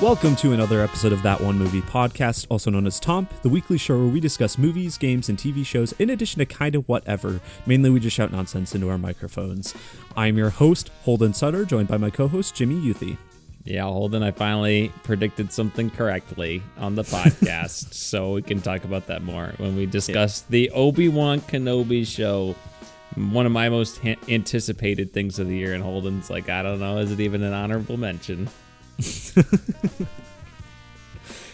Welcome to another episode of That One Movie Podcast, also known as Tomp, the weekly show where we discuss movies, games, and TV shows, in addition to kind of whatever. Mainly, we just shout nonsense into our microphones. I'm your host, Holden Sutter, joined by my co host, Jimmy Youthy. Yeah, Holden, I finally predicted something correctly on the podcast, so we can talk about that more when we discuss the Obi Wan Kenobi show. One of my most ha- anticipated things of the year, and Holden's like, I don't know, is it even an honorable mention?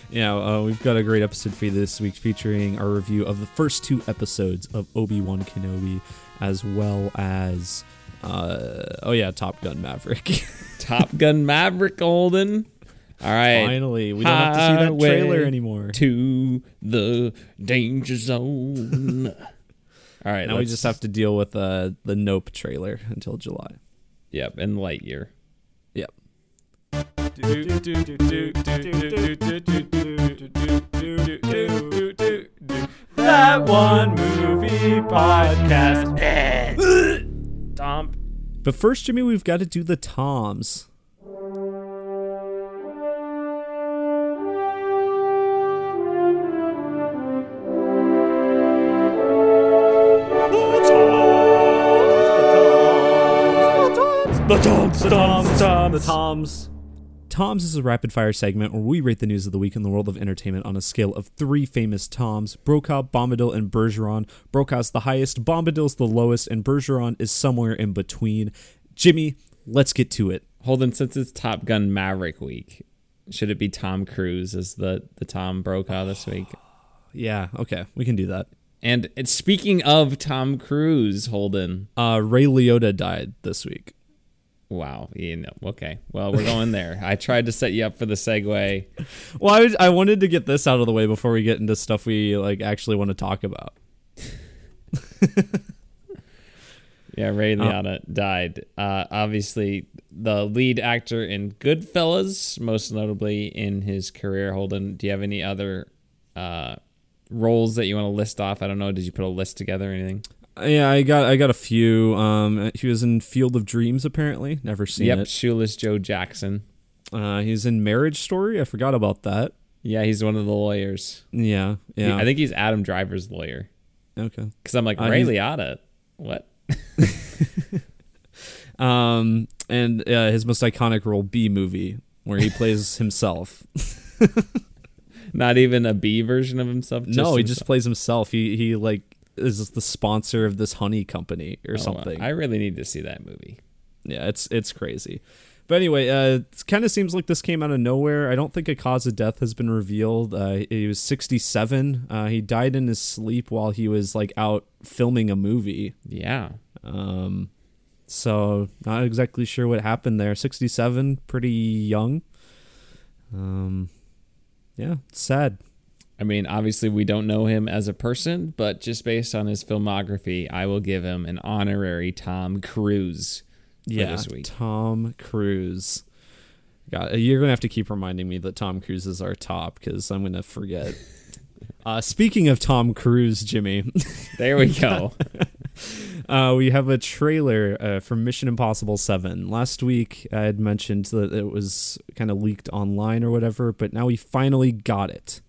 Yeah, uh, we've got a great episode for you this week featuring our review of the first two episodes of Obi Wan Kenobi, as well as, uh, oh yeah, Top Gun Maverick. Top Gun Maverick, Holden. All right. Finally, we don't have to see that trailer anymore. To the danger zone. All right. Now we let's- just have to deal with uh, the Nope trailer until July. Yep, and Lightyear. Yep. That one movie podcast. Tom. But first, Jimmy, we've got to do the Toms. The Toms, the Toms, the Toms. The Toms. Toms is a rapid fire segment where we rate the news of the week in the world of entertainment on a scale of three famous Toms Brokaw, Bombadil, and Bergeron. Brokaw's the highest, Bombadil's the lowest, and Bergeron is somewhere in between. Jimmy, let's get to it. Holden, since it's Top Gun Maverick week, should it be Tom Cruise as the, the Tom Brokaw this week? Yeah, okay, we can do that. And speaking of Tom Cruise, Holden. Uh, Ray Liotta died this week. Wow. You know, okay. Well, we're going there. I tried to set you up for the segue. Well, I, was, I wanted to get this out of the way before we get into stuff we like actually want to talk about. Yeah, Ray Liotta died. Uh, obviously, the lead actor in Goodfellas, most notably in his career. Holden, do you have any other uh, roles that you want to list off? I don't know. Did you put a list together or anything? Yeah, I got I got a few. Um, he was in Field of Dreams apparently. Never seen yep, it. Shoeless Joe Jackson. Uh, he's in Marriage Story. I forgot about that. Yeah, he's one of the lawyers. Yeah, yeah. I think he's Adam Driver's lawyer. okay. Because I'm like, Uh, Ray Liotta? What? Um, and uh, his most iconic role, B movie, where he plays himself. Not even a B version of himself? no, he himself? just plays himself. He he like is the sponsor of this honey company or Oh, something. I really need to see that movie. yeah, it's it's crazy. But anyway, uh, it kind of seems like this came out of nowhere. I don't think a cause of death has been revealed. Uh, he was 67. Uh, he died in his sleep while he was like out filming a movie. Yeah. Um, so not exactly sure what happened there. 67, pretty young. Um, yeah, sad. I mean, obviously, we don't know him as a person, but just based on his filmography, I will give him an honorary Tom Cruise for Yeah, this week. Tom Cruise. God, you're gonna have to keep reminding me that Tom Cruise is our top because I'm gonna forget. uh, speaking of Tom Cruise, Jimmy, There we go. uh, we have a trailer uh, for Mission Impossible Seven. Last week, I had mentioned that it was kind of leaked online or whatever, but now we finally got it.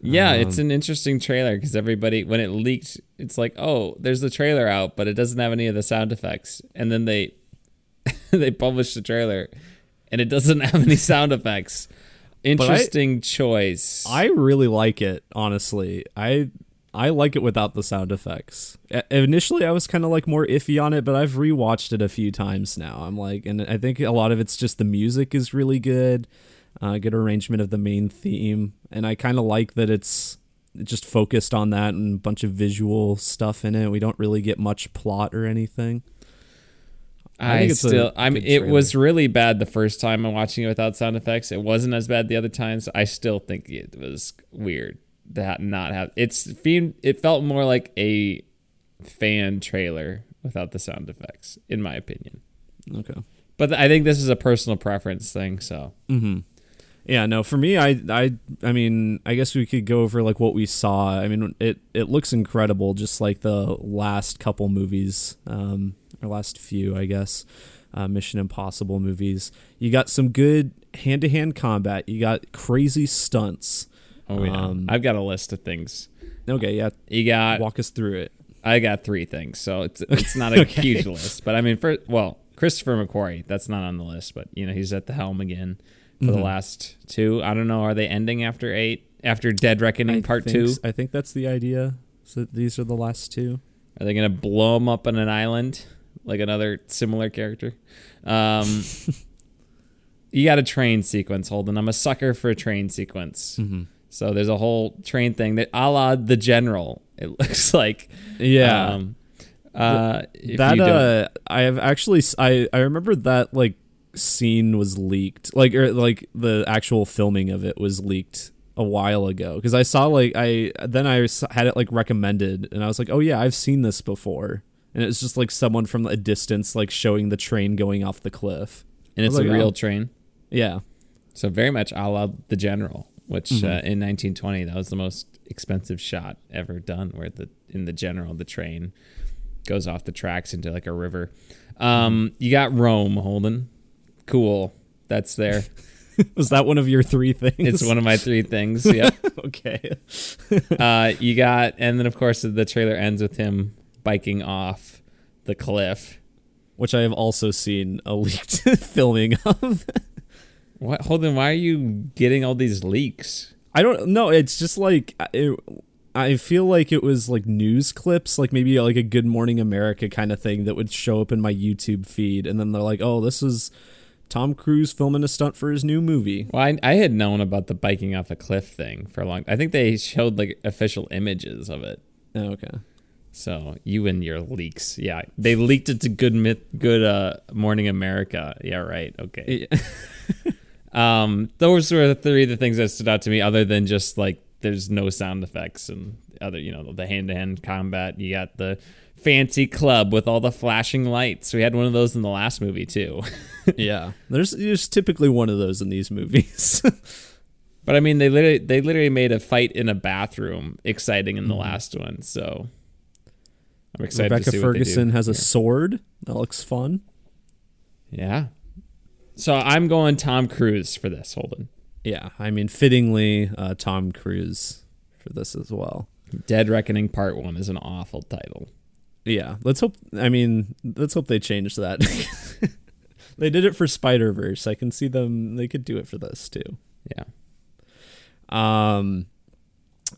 Yeah, Um, it's an interesting trailer because everybody, when it leaked, it's like, oh, there's the trailer out, but it doesn't have any of the sound effects. And then they they published the trailer, and it doesn't have any sound effects. Interesting choice. I really like it, honestly. I I like it without the sound effects. I- initially, I was kind of like more iffy on it, but I've rewatched it a few times now. I'm like, and I think a lot of it's just the music is really good, uh, good arrangement of the main theme, and I kind of like that it's just focused on that and a bunch of visual stuff in it. We don't really get much plot or anything. I I, still, I mean, it was really bad the first time I'm watching it without sound effects. It wasn't as bad the other times. I still think it was weird that not have. It's it felt more like a fan trailer without the sound effects, in my opinion. Okay. But I think this is a personal preference thing. So Yeah, no, for me, I, I, I mean, I guess we could go over like what we saw. I mean, it, it looks incredible, just like the last couple movies, um, or last few, I guess. uh, Mission Impossible movies. You got some good hand to hand combat. You got crazy stunts. Oh yeah, Um, I've got a list of things. Okay, yeah, You got walk us through it. I got three things, so it's it's not a huge list. But I mean, for well, Christopher McQuarrie, that's not on the list, but you know he's at the helm again for Mm-hmm. the last two. I don't know, are they ending after eight? After Dead Reckoning I Part think Two? I think that's the idea. So these are the last two. Are they gonna blow him up on an island like another similar character? Um, you got a train sequence, Holden. I'm a sucker for a train sequence. Mm-hmm. So there's a whole train thing that a la the general. It looks like Yeah. Um, uh, if that you uh i have actually I I remember that like scene was leaked like or like the actual filming of it was leaked a while ago because i saw like i then I had it like recommended and i was like oh yeah i've seen this before and it's just like someone from a distance like showing the train going off the cliff and it's a real train. yeah So very much a la the general, which Mm-hmm. uh, in 1920 that was the most expensive shot ever done, where the in the general the train goes off the tracks into like a river. Um, Mm-hmm. you got Rome, Holden. Cool, that's there. was that one of your three things It's one of my three things. Yep. okay uh, you got, and then of course the trailer ends with him biking off the cliff. which i have also seen a leaked filming of What, Holden? Why are you getting all these leaks? I don't know. It's just like it, I feel like it was like news clips, like maybe like a Good Morning America kind of thing that would show up in my YouTube feed, and then they're like, "Oh, this is Tom Cruise filming a stunt for his new movie." Well, I, I had known about the biking off a cliff thing for a long. I think they showed like official images of it. Oh, okay. So you and your leaks, yeah, they leaked it to Good Myth, Good uh, Morning America. Yeah, right. Okay. Um, those were the three of the things that stood out to me, other than just like there's no sound effects and other, you know, the hand to hand combat. You got the fancy club with all the flashing lights. We had one of those in the last movie too. yeah, there's there's typically one of those in these movies. But I mean, they literally they literally made a fight in a bathroom exciting in the last one. So I'm excited. to Rebecca see what they do. Ferguson has a sword. That looks fun. Yeah. So I'm going Tom Cruise for this, Holden. Yeah, I mean, fittingly, uh, Tom Cruise for this as well. Dead Reckoning Part One is an awful title. Yeah, let's hope. I mean, let's hope they change that. they did it for Spider Verse. I can see them. They could do it for this too. Yeah. Um,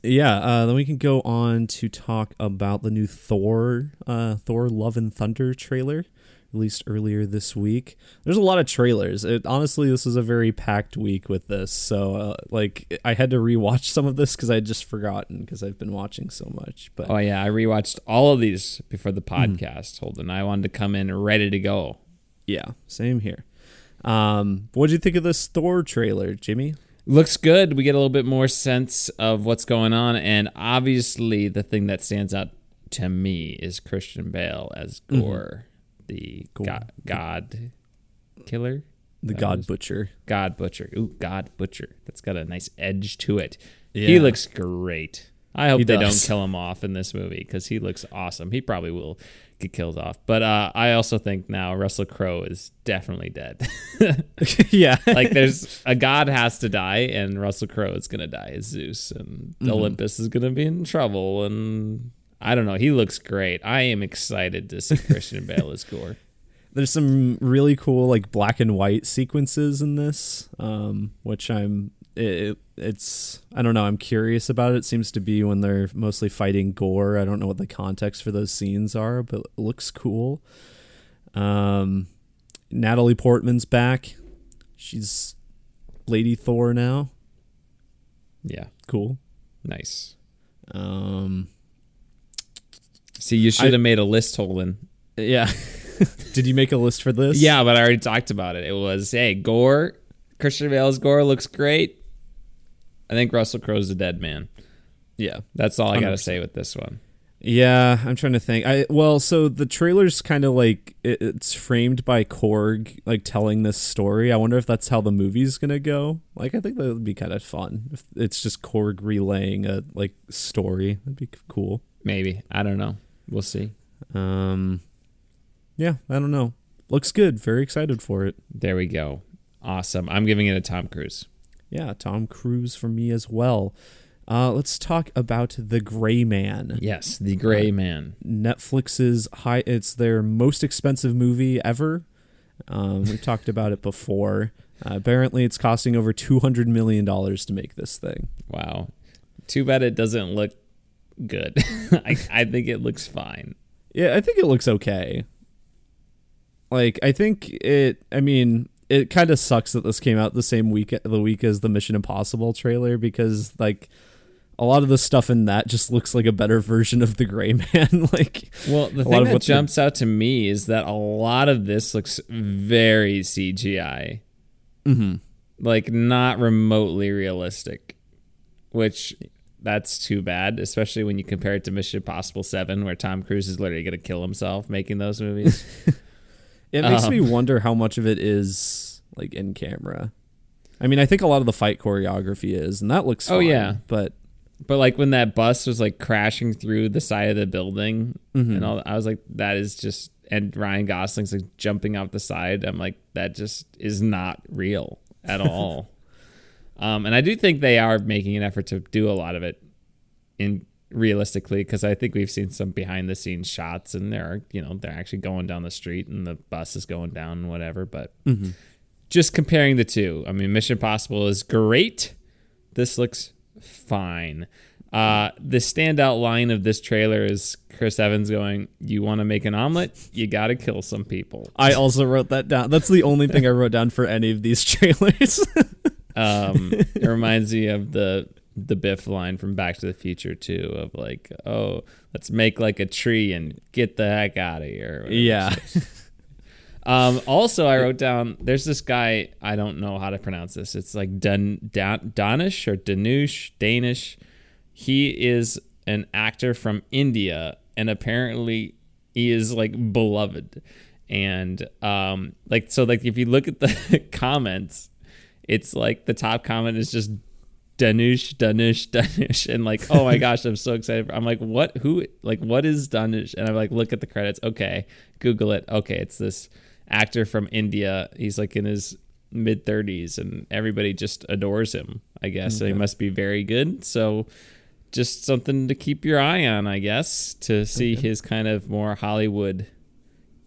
yeah. Uh, then we can go on to talk about the new Thor, uh, Thor: Love and Thunder trailer released earlier this week. There's a lot of trailers. It, honestly, this was a very packed week with this. So, uh, like, I had to rewatch some of this because I just forgotten because I've been watching so much. But Oh yeah, I rewatched all of these before the podcast, Holden. I wanted to come in ready to go. yeah, same here. Um, what did you think of this Thor trailer, Jimmy? Looks good. We get a little bit more sense of what's going on, and obviously the thing that stands out to me is Christian Bale as Gorr, the Gorr. God, God killer. The God was- Butcher. God Butcher. Ooh, God Butcher. That's got a nice edge to it. Yeah. He looks great. I hope He they does. don't kill him off in this movie because he looks awesome. He probably will get killed off. But uh, I also think now Russell Crowe is definitely dead. yeah. like there's a god has to die, and Russell Crowe is gonna die as Zeus, and Mm-hmm. Olympus is gonna be in trouble. And I don't know. He looks great. I am excited to see Christian Bale as Gorr. There's some really cool like black and white sequences in this, um, which I'm it, it's I don't know. I'm curious about it. It seems to be when they're mostly fighting Gorr. I don't know what the context for those scenes are, but it looks cool. Um, Natalie Portman's back. She's Lady Thor now. Yeah, Cool. nice. Um, See, you should have made a list, Holden. yeah. Did you make a list for this? Yeah, but I already talked about it. It was hey, Gorr, Christian Bale's Gorr looks great. I think Russell Crowe's a dead man. Yeah. That's all I gotta say with this one. Yeah, I'm trying to think. I well, so the trailer's kind of like it, it's framed by Korg, like telling this story. I wonder if that's how the movie's gonna go. Like, I think that would be kind of fun. If it's just Korg relaying a like story, that'd be cool. Maybe I don't know. We'll see. Um, yeah, I don't know. looks good. Very excited for it. There we go. Awesome. I'm giving it a Tom Cruise. Yeah, Tom Cruise for me as well. Uh, let's talk about The Gray Man. Yes, The Gray Man. Netflix's high. It's their most expensive movie ever. Um, we've talked about it before. Uh, apparently, it's costing over two hundred million dollars to make this thing. Wow. Too bad it doesn't look good. I, I think it looks fine. Yeah, I think it looks okay. Like, I think it. I mean, it kind of sucks that this came out the same week the week as the Mission Impossible trailer because like a lot of the stuff in that just looks like a better version of the Gray Man. like, Well, the thing that what the- jumps out to me is that a lot of this looks very CGI. mm-hmm. like not remotely realistic which that's too bad especially when you compare it to mission impossible 7 where tom cruise is literally going to kill himself making those movies It makes Um, me wonder how much of it is like in camera. I mean, I think a lot of the fight choreography is, and that looks. Oh, fine, yeah. but but like when that bus was like crashing through the side of the building Mhm. and all i was like that is just and ryan gosling's like jumping off the side i'm like that just is not real at all um and i do think they are making an effort to do a lot of it in realistically because i think we've seen some behind the scenes shots and they're you know they're actually going down the street and the bus is going down and whatever but just comparing the two i mean mission impossible is great. This looks fine. Uh, the standout line of this trailer is chris evans going you want to make an omelet? You gotta kill some people. I also wrote that down. That's the only thing I wrote down for any of these trailers. um, it reminds me of the the Biff line from Back to the Future too, of like, oh, let's make like a tree and get the heck out of here. yeah, Um, also, I wrote down. There's this guy. I don't know how to pronounce this. It's like Dan, Dan, Danish or Dhanush, Danish. He is an actor from India, and apparently he is like beloved. And um, like so, like if you look at the comments, it's like the top comment is just Dhanush, Dhanush, Dhanush, and like, oh my gosh, I'm so excited. I'm like, what? Who? Like, what is Dhanush? And I'm like, look at the credits. Okay, Google it. Okay, it's this actor from India. He's like in his mid 30s, and everybody just adores him. I guess so he must be very good. So, just something to keep your eye on, I guess, to see his kind of more Hollywood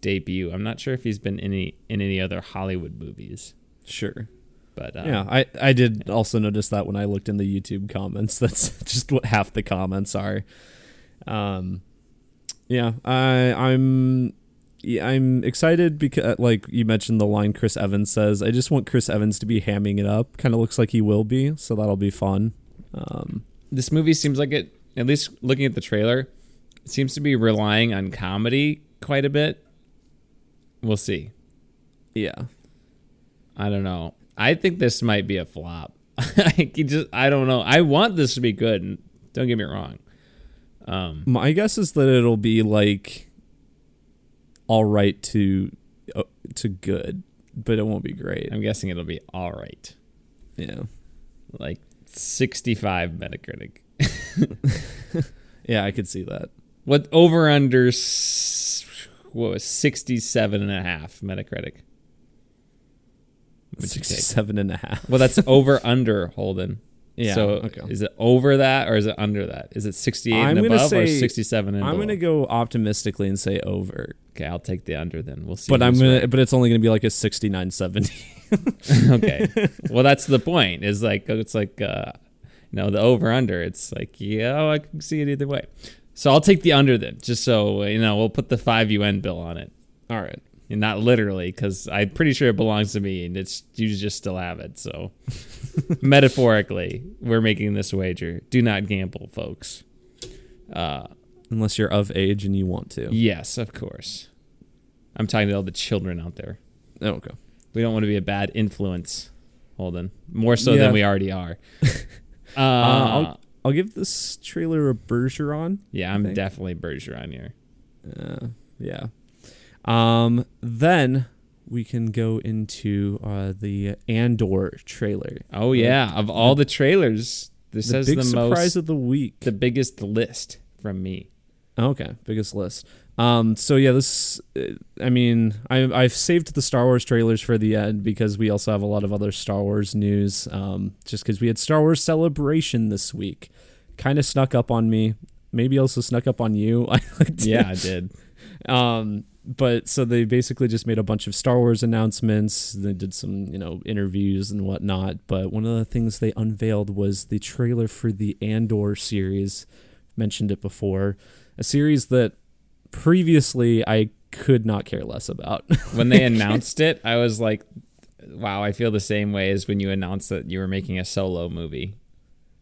debut. I'm not sure if he's been in any in any other Hollywood movies, sure. But uh, Yeah, I I did also notice that when I looked in the YouTube comments. That's just what half the comments are. Um, yeah, I I'm yeah, I'm excited because like you mentioned the line Chris Evans says. I just want Chris Evans to be hamming it up. Kind of looks like he will be, so that'll be fun. Um, this movie seems like it at least looking at the trailer it seems to be relying on comedy quite a bit we'll see yeah, i don't know i think this might be a flop. I just i don't know. I want this to be good don't get me wrong. Um my guess is that it'll be like all right to uh, to good, but it won't be great. i'm guessing it'll be all right. Yeah, like 65 metacritic. Yeah, I could see that. what over under what was 67 and a half metacritic What'd you take? Sixty-seven and a half. Well, that's over under Holden. Yeah, So okay. is it over that or is it under that? Is it 68 I'm and above or say- 67 and I'm gonna go optimistically and say over, Okay, I'll take the under then. We'll see. but I'm gonna, right. but it's only gonna be like a 69, 70. okay. Well, that's the point. Is like it's like uh, you know the over under. It's like yeah, I can see it either way. So I'll take the under then, just so you know. We'll put the five UN bill on it, All right. And not literally, because I'm pretty sure it belongs to me, and it's you just still have it. So metaphorically, we're making this wager. Do not gamble, folks. Uh, Unless you're of age and you want to. Yes, of course. I'm talking to all the children out there. Oh, okay. We don't want to be a bad influence, Holden. More so Yeah. than we already are. uh, Uh, I'll, I'll give this trailer a Bergeron. yeah, I'm definitely Bergeron here. Uh, yeah. Um. Then we can go into uh, the Andor trailer. Oh yeah, of all the trailers, this the has the surprise most, of the week. the biggest list from me. Okay, biggest list. Um, so yeah, this, uh, I mean, I, I've saved the Star Wars trailers for the end because we also have a lot of other Star Wars news. Um, just because we had Star Wars Celebration this week, kind of snuck up on me. Maybe also snuck up on you. I Yeah, I did. Um, but so they basically just made a bunch of Star Wars announcements. They did some, you know, interviews and whatnot. But one of the things they unveiled was the trailer for the Andor series. Mentioned it before, a series that previously I could not care less about. When they announced it, I was like, "Wow!" I feel the same way as when you announced that you were making a solo movie,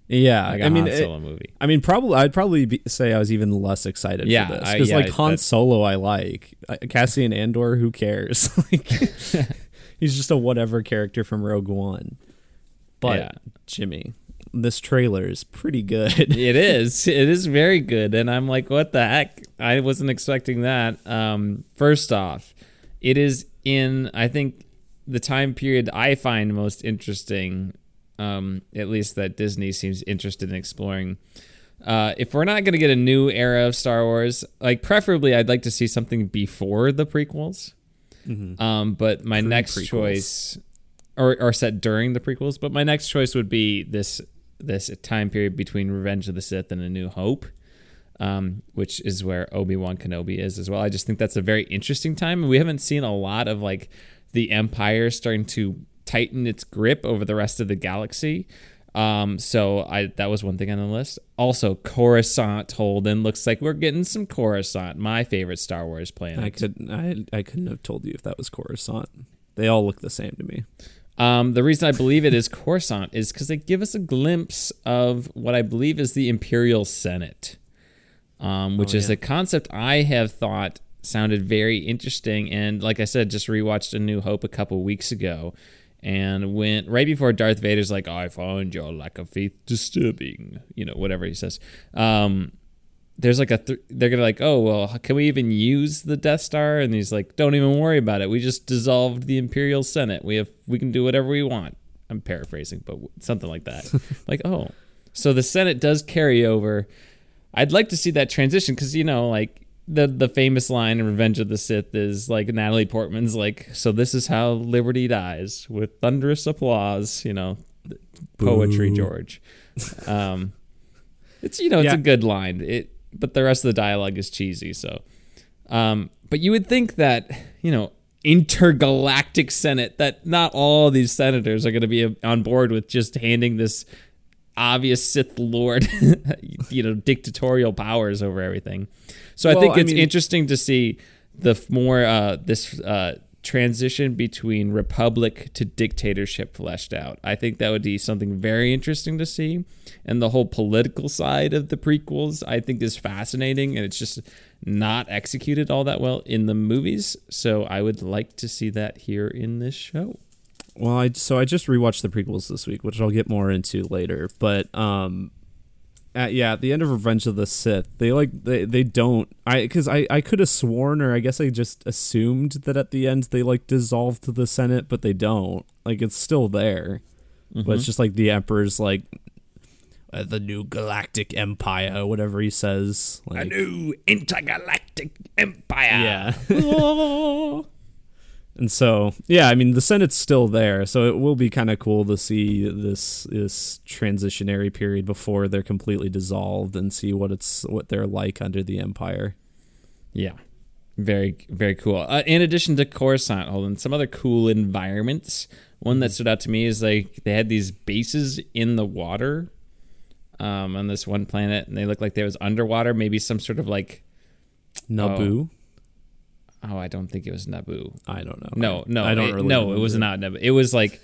yeah, like a I mean, Han it- Solo movie. I mean, probably I'd probably be, say I was even less excited Yeah, for this because yeah, like Han Solo, I like Cassian Andor. Who cares? like, he's just a whatever character from Rogue One. But Yeah. Jimmy, this trailer is pretty good. it is. It is very good, and I'm like, "What the heck?" I wasn't expecting that. Um, first off, it is in I think the time period I find most interesting. Um, at least that Disney seems interested in exploring. Uh, if we're not going to get a new era of Star Wars, like preferably, I'd like to see something before the prequels. Um, but my next Pre-prequels. choice, or or set during the prequels, but my next choice would be this this time period between Revenge of the Sith and A New Hope, um, which is where Obi Wan Kenobi is as well. I just think that's a very interesting time, and we haven't seen a lot of like the Empire starting to tighten its grip over the rest of the galaxy. Um, so I that was one thing on the list. Also, Coruscant Holden looks like we're getting some Coruscant, my favorite Star Wars planet. I could I I couldn't have told you if that was Coruscant. They all look the same to me. Um, the reason I believe it is Coruscant is because they give us a glimpse of what I believe is the Imperial Senate, um, which Oh, is a concept I have thought sounded very interesting. And like I said, just rewatched A New Hope a couple weeks ago, and went right before Darth Vader's like, "I find your lack of faith disturbing," you know, whatever he says. Um, there's like a th- they're gonna like oh well can we even use the Death Star? And he's like don't even worry about it. We just dissolved the Imperial Senate. We have we can do whatever we want. I'm paraphrasing but w- something like that. Like oh so the Senate does carry over. I'd like to see that transition because you know like the the famous line in Revenge of the Sith is like Natalie Portman's like so this is how liberty dies with thunderous applause you know poetry Boo. George um it's you know it's Yeah. a good line. It but the rest of the dialogue is cheesy. So, um, but you would think that you know intergalactic senate that not all these senators are going to be on board with just handing this obvious Sith Lord, you know, dictatorial powers over everything. So I Well, think I it's mean- interesting to see the more uh, this uh, transition between republic to dictatorship fleshed out. I think that would be something very interesting to see. And the whole political side of the prequels, I think, is fascinating, and it's just not executed all that well in the movies. So I would like to see that here in this show. Well, I so I just rewatched the prequels this week, which I'll get more into later. But um, at, yeah, at the end of Revenge of the Sith, they like they they don't I because I I could have sworn or I guess I just assumed that at the end they like dissolved the Senate, but they don't. Like it's still there, but it's just like the Emperor's like. Uh, the new galactic empire, whatever he says. Like, a new intergalactic empire. Yeah. and so, yeah, I mean, the Senate's still there, so it will be kind of cool to see this this transitionary period before they're completely dissolved and see what it's what they're like under the Empire. Yeah. Very, very cool. Uh, in addition to Coruscant, hold on, some other cool environments. One that stood out to me is like they had these bases in the water um, on this one planet, and they looked like they was underwater. Maybe some sort of like, Naboo. oh, I don't think it was Naboo. I don't know. No, no, I don't it, really. no. It was not Naboo. It was like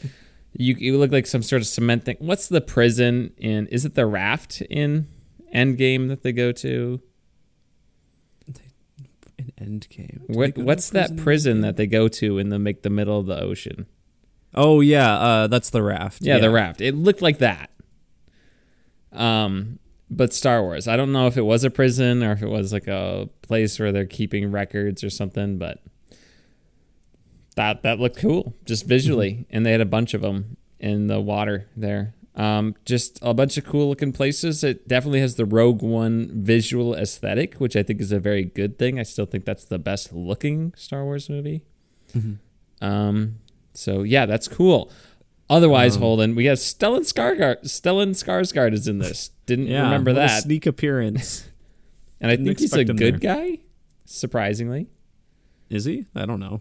you. It looked like some sort of cement thing. What's the prison in? Is it the raft in Endgame that they go to? an end game. What, what's that prison that they go to in the make the middle of the ocean? Oh yeah, uh, that's the raft. Yeah, the raft. It looked like that. Um, but Star Wars. I don't know if it was a prison or if it was like a place where they're keeping records or something, but that that looked cool just visually, and they had a bunch of them in the water there. Um, just a bunch of cool looking places. It definitely has the Rogue One visual aesthetic, which I think is a very good thing. I still think that's the best looking Star Wars movie. Um, so yeah, that's cool. Otherwise, Um, Holden, we got Stellan Skarsgård. Stellan Skarsgård is in this. Didn't Yeah, remember that. sneak appearance. and I didn't think he's a good there. guy, surprisingly. Is he? I don't know.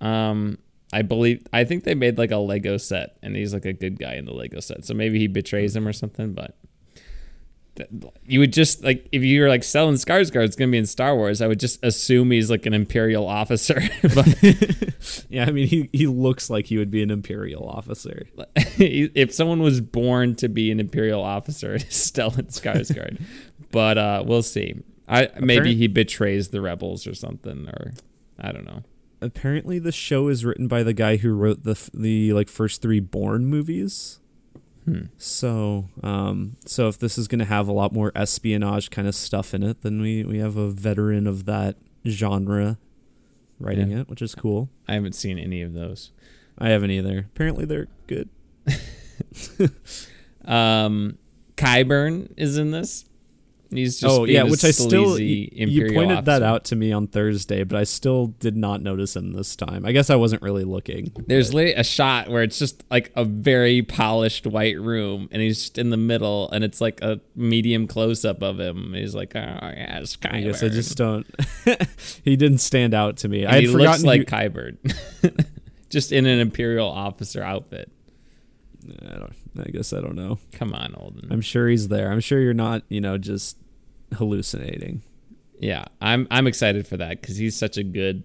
Um, I believe I think they made like a Lego set, and he's like a good guy in the Lego set. So maybe he betrays him or something. But you would just like if you were like selling It's gonna be in Star Wars, I would just assume he's like an Imperial officer. but Yeah, I mean he he looks like he would be an imperial officer. if someone was born to be an Imperial officer, it's Stellan Skarsgård. but uh, we'll see. I maybe he betrays the rebels or something, or I don't know. Apparently, the show is written by the guy who wrote the the like first three Bourne movies. Hmm. So, um, so if this is going to have a lot more espionage kind of stuff in it, then we we have a veteran of that genre writing Yeah. it, which is cool. I haven't seen any of those. I haven't either. Apparently, they're good. Um, Qyburn is in this. He's just oh yeah, which I still you Imperial pointed that out to me on Thursday, but I still did not notice him this time. I guess I wasn't really looking. There's a shot where it's just like a very polished white room, and he's just in the middle, and it's like a medium close up of him. He's like, "Oh yes, Qyburn." I guess I just don't. he didn't stand out to me. And I he looks like he- Qyburn, just in an Imperial officer outfit. I don't. I guess I don't know. Come on, Holden. I'm sure he's there. I'm sure you're not. You know, just hallucinating. yeah, I'm I'm excited for that because he's such a good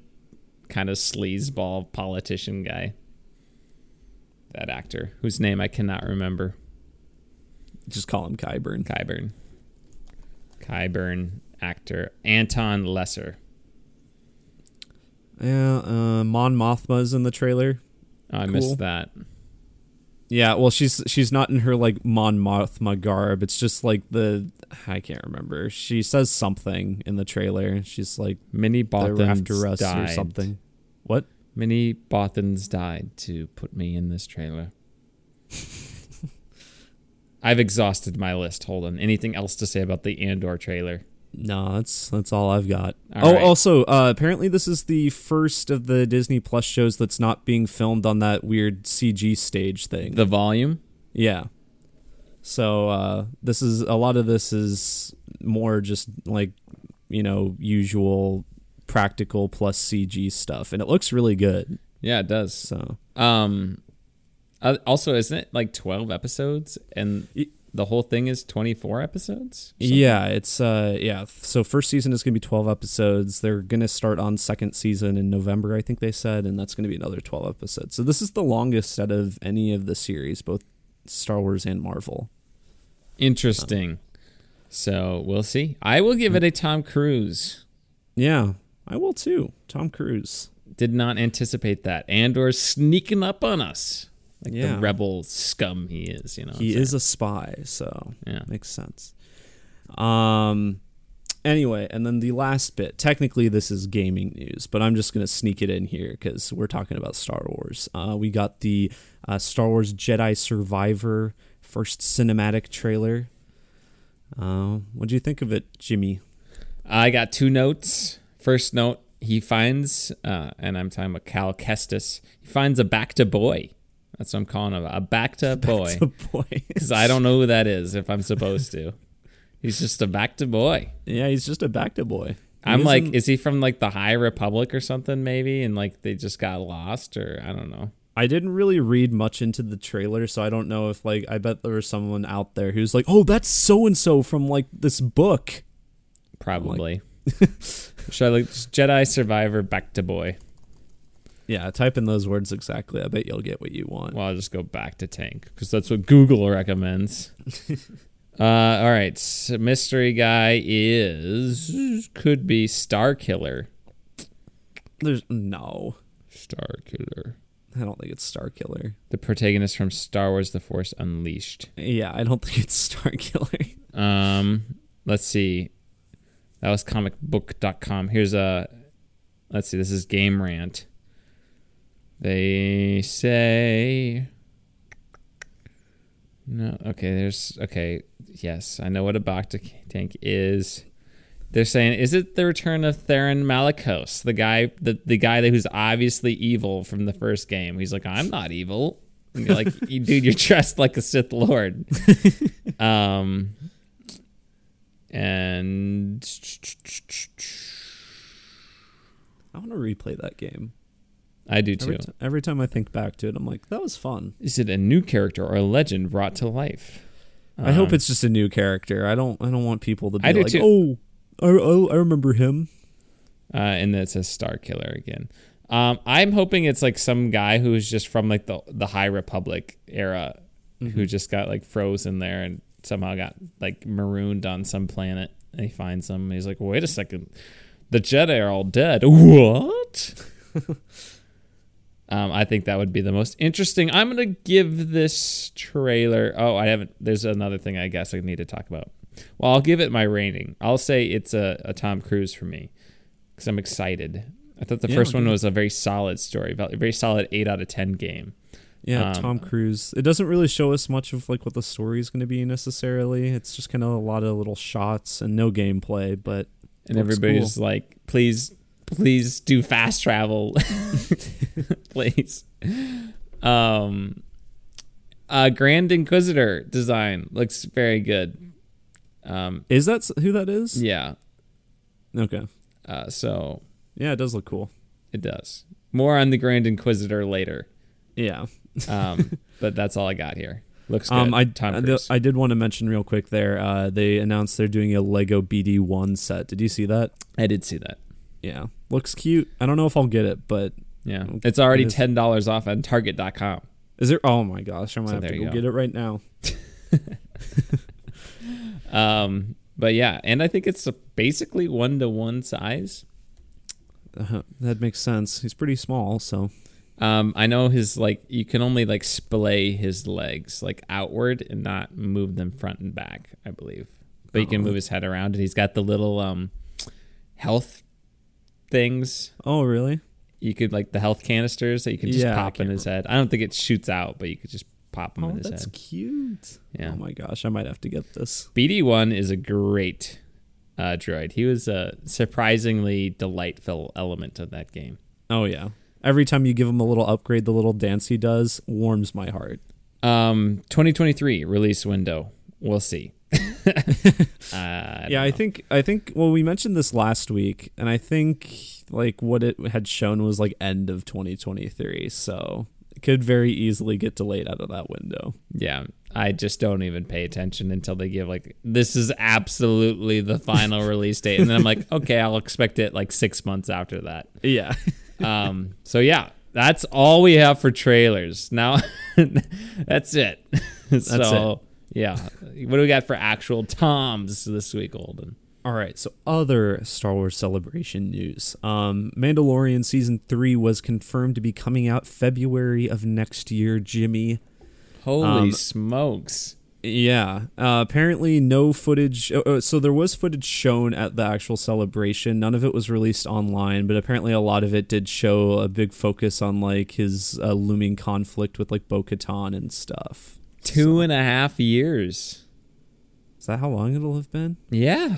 kind of sleazeball politician guy. That actor whose name I cannot remember. Just call him Qyburn. Qyburn. Qyburn actor Anton Lesser. Yeah. Uh, Mon Mothma's in the trailer. Oh, I Cool. missed that. Yeah. Well, she's she's not in her like Mon Mothma garb. It's just like the I can't remember. She says something in the trailer. She's like Many they're Bothans after us died. or something. What? Many Bothans died to put me in this trailer. I've exhausted my list. Hold on. Anything else to say about the Andor trailer? No, that's that's all I've got. All oh, right. also, uh, apparently this is the first of the Disney Plus shows that's not being filmed on that weird CG stage thing. The volume? yeah. So uh, this is a lot of this is more just like you know usual practical plus CG stuff, and it looks really good. Yeah, it does. So Um uh, also isn't it like 12 episodes and the whole thing is 24 episodes? yeah, it's uh yeah. So first season is gonna be twelve episodes. They're gonna start on second season in November, I think they said, and that's gonna be another twelve episodes. So this is the longest out of any of the series, both Star Wars and Marvel. Interesting. So, we'll see. I will give it a Tom Cruise. Yeah, I will too. Tom Cruise. Did not anticipate that. Andor sneaking up on us. Like Yeah. the rebel scum he is, you know. he is a spy, so Yeah. makes sense. Um. Anyway, and then the last bit. Technically, this is gaming news, but I'm just gonna sneak it in here because we're talking about Star Wars. Uh, we got the uh, Star Wars Jedi Survivor first cinematic trailer. Uh, what do you think of it, Jimmy? I got two notes. First note, he finds, uh, and I'm talking about Cal Kestis, he finds a Bacta boy. That's what I'm calling him, a Bacta boy. Because I don't know who that is if I'm supposed to. He's just a Bacta boy. yeah, he's just a Bacta boy. He I'm like, isn't- he from like the High Republic or something maybe? And like they just got lost or I don't know. I didn't really read much into the trailer, so I don't know if like I bet there was someone out there who's like, "Oh, that's so and so from like this book." Probably. Should I like Jedi Survivor Bacta boy? Yeah, type in those words exactly. I bet you'll get what you want. Well, I'll just go Bacta tank because that's what Google recommends. uh, all right, so mystery guy is could be Star Killer. There's no. Star Killer, I don't think it's Star Killer. the protagonist from Star Wars: The Force Unleashed. Yeah, I don't think it's Star Killer. Um, let's see. That was comicbook.com. Here's a let's see, this is Game Rant. They say No, okay. There's okay. Yes, I know what a Bacta tank is. They're saying, is it the return of Taron Malicos, the guy, the the guy that who's obviously evil from the first game? He's like, I'm not evil. And you're like, dude, you're dressed like a Sith Lord. um, and I want to replay that game. I do too. Every, t- every time I think back to it, I'm like, that was fun. Is it a new character or a legend brought to life? I hope Um, it's just a new character. I don't. I don't want people to be I like, too. oh, I, I, I remember him. uh, and then it says Star Killer again. Um, I'm hoping it's like some guy who's just from like the the High Republic era, who just got like frozen there and somehow got like marooned on some planet. And he finds them. And he's like, wait a second, the Jedi are all dead. What? um, I think that would be the most interesting. I'm gonna give this trailer. Oh, I haven't. There's another thing I guess I need to talk about. Well, I'll give it my rating. I'll say it's a, a Tom Cruise for me because I'm excited. I thought the Yeah, first one was a very solid story, a very solid eight out of ten game. Yeah, Um, Tom Cruise. It doesn't really show us much of like what the story is going to be necessarily. It's just kind of a lot of little shots and no gameplay. But And everybody's like, please, please do fast travel, please. Um, uh, Grand Inquisitor design looks very good. Um, is that who that is? yeah. Okay. Uh, so Yeah, it does look cool. it does. More on the Grand Inquisitor later. Yeah. Um, but that's all I got here. Looks good. Um, I I. I did want to mention real quick there. Uh, they announced they're doing a Lego BD one set. Did you see that? I did see that. Yeah, looks cute. I don't know if I'll get it, but Yeah. It's already It ten dollars off on Target.com. is there? Oh my gosh, I might So have to go, go. get it right now. Um, but yeah, and I think it's a basically one to one size. Uh, that makes sense. He's pretty small, so Um, I know his like you can only like splay his legs like outward and not move them front and back. I believe, but you can Oh. move his head around, and he's got the little um health things. oh really? You could like the health canisters that you could just Yeah, pop in his head. I don't think it shoots out, but you could just pop them Oh, in his that's head. That's cute. Yeah. Oh my gosh, I might have to get this. BD one is a great uh, droid. He was a surprisingly delightful element of that game. Oh yeah. Every time you give him a little upgrade, the little dance he does warms my heart. Um, 2023 release window. We'll see. Uh, I yeah, I think I think well we mentioned this last week and I think like what it had shown was like end of 2023. So it could very easily get delayed out of that window. yeah. I just don't even pay attention until they give like this is absolutely the final release date, and then I'm like, okay, I'll expect it like six months after that. Yeah. Um, so yeah, that's all we have for trailers. Now, that's it. That's so yeah, what do we got for actual toms this week, Holden? All right, so other Star Wars Celebration news. Um, Mandalorian season three was confirmed to be coming out February of next year. Jimmy, Holy Um, smokes! yeah. Uh, apparently, no footage. oh, oh, so there was footage shown at the actual celebration. None of it was released online, but apparently a lot of it did show a big focus on like his uh, looming conflict with like Bo-Katan and stuff. Two and a half years. Is that how long it'll have been? Yeah,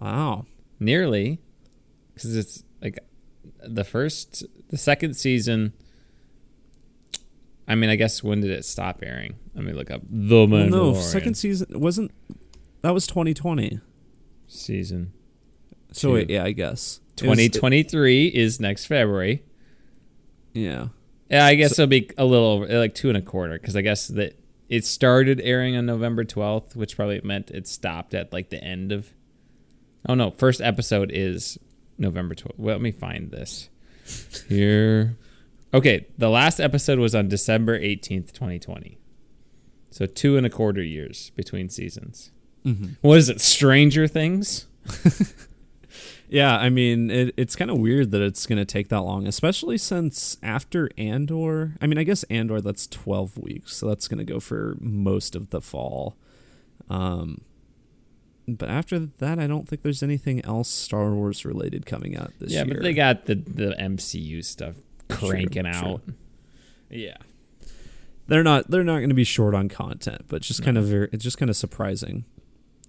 Wow. nearly, because it's like the first, the second season. I mean, I guess when did it stop airing? Let me look up the Well, no, second season wasn't. That was 2020. season. So wait, yeah, I guess. It was- 2023 is next February. Yeah. Yeah, I guess it'll be a little over, like two and a quarter, because I guess that it started airing on November 12th, which probably meant it stopped at like the end of. Oh no, first episode is November 12th. Well, let me find this here. Okay, the last episode was on December 18th, 2020. So two and a quarter years between seasons. Mm-hmm. What is it? Stranger Things? Yeah, I mean, it, it's kind of weird that it's going to take that long, especially since after Andor, I mean, I guess Andor, that's 12 weeks, so that's going to go for most of the fall. Um, but after that, I don't think there's anything else Star Wars related coming out this yeah, year. Yeah, but they got the, the MCU stuff cranking True, out. Yeah. they're not they're not going to be short on content, but just kind of very, it's just kind of surprising.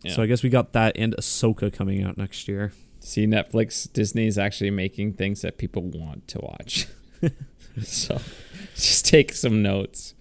Yeah. So I guess we got that and Ahsoka coming out next year. See, Netflix, Disney is actually making things that people want to watch. so just take some notes.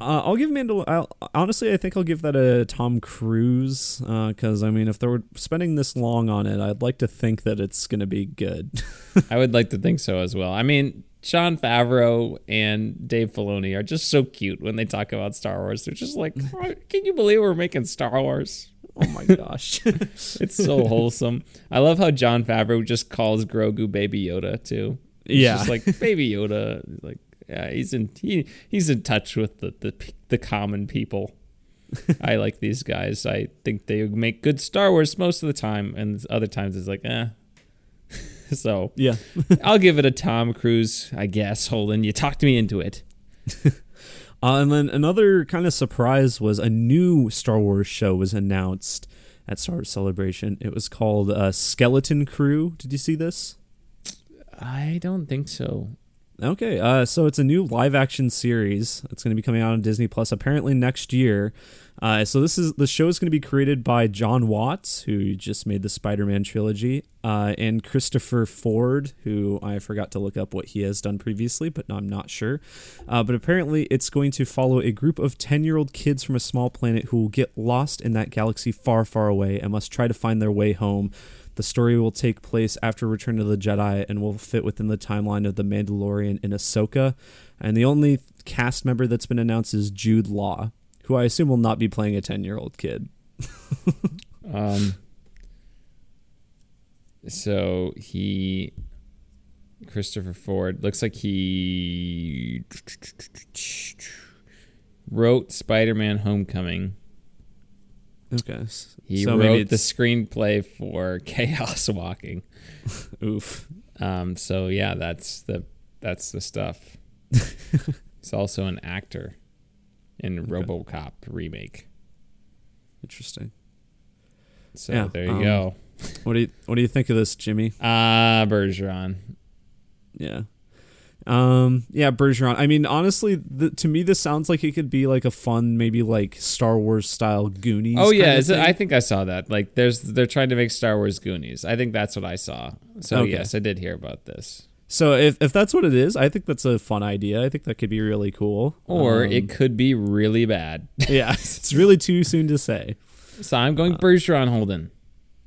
Uh, I'll give Mandal. I'll, honestly, I think I'll give that a Tom Cruise because I mean, if they're spending this long on it, I'd like to think that it's going to be good. I would like to think so as well. I mean, Jon Favreau and Dave Filoni are just so cute when they talk about Star Wars. They're just like, "Oh, can you believe we're making Star Wars? Oh my gosh! It's so wholesome. I love how Jon Favreau just calls Grogu Baby Yoda too. He's Yeah. just like Baby Yoda. Like, yeah, he's in he he's in touch with the the, the common people. I like these guys. I think they make good Star Wars most of the time, and other times it's like, eh. so yeah. I'll give it a Tom Cruise, I guess. Holden, you talked me into it. Uh, and then another kind of surprise was a new Star Wars show was announced at Star Wars Celebration. It was called uh, Skeleton Crew. Did you see this? I don't think so. Okay, uh, so it's a new live action series. It's going to be coming out on Disney Plus apparently next year. Uh, so this is the show is going to be created by Jon Watts, who just made the Spider-Man trilogy, uh, and Christopher Ford, who I forgot to look up what he has done previously, but I'm not sure. Uh, but apparently, it's going to follow a group of ten-year-old kids from a small planet who will get lost in that galaxy far, far away and must try to find their way home. The story will take place after Return of the Jedi and will fit within the timeline of The Mandalorian and Ahsoka. And the only cast member that's been announced is Jude Law, who I assume will not be playing a 10 year old kid. Um, so he, Christopher Ford, looks like he wrote Spider-Man: Homecoming. Okay. He so maybe wrote the screenplay for Chaos Walking. Oof. Um, so yeah, that's the that's the stuff. He's also an actor in RoboCop remake. Interesting. So Yeah, there you um, go. What do you What do you think of this, Jimmy? Ah, Bergeron. Yeah. Um. Yeah, Bergeron. I mean, honestly, the, to me, this sounds like it could be like a fun, maybe like Star Wars style Goonies. Oh yeah, is it. I think I saw that. Like, there's they're trying to make Star Wars Goonies. I think that's what I saw. So Okay. yes, I did hear about this. So if if that's what it is, I think that's a fun idea. I think that could be really cool. Or Um, it could be really bad. yeah, it's really too soon to say. so I'm going Bergeron Holden.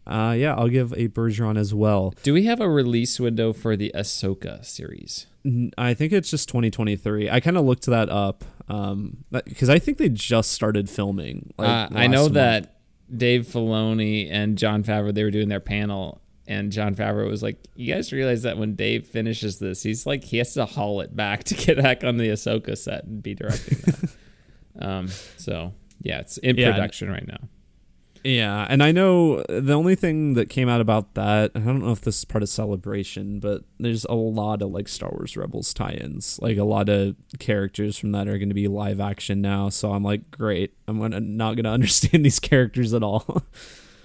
Uh, yeah, I'll give a Bergeron as well. Do we have a release window for the Ahsoka series? I think it's just 2023. I kind of looked that up um, because I think they just started filming. Like, uh, I know month. that Dave Filoni and Jon Favreau they were doing their panel, and Jon Favreau was like, "You guys realize that when Dave finishes this, he's like he has to haul it back to get back on the Ahsoka set and be directing that." um, so yeah, it's in Yeah, and- production right now. Yeah, and I know the only thing that came out about that, I don't know if this is part of Celebration, but there's a lot of like Star Wars Rebels tie-ins. Like a lot of characters from that are going to be live action now, so I'm like, great. I'm gonna not going to understand these characters at all.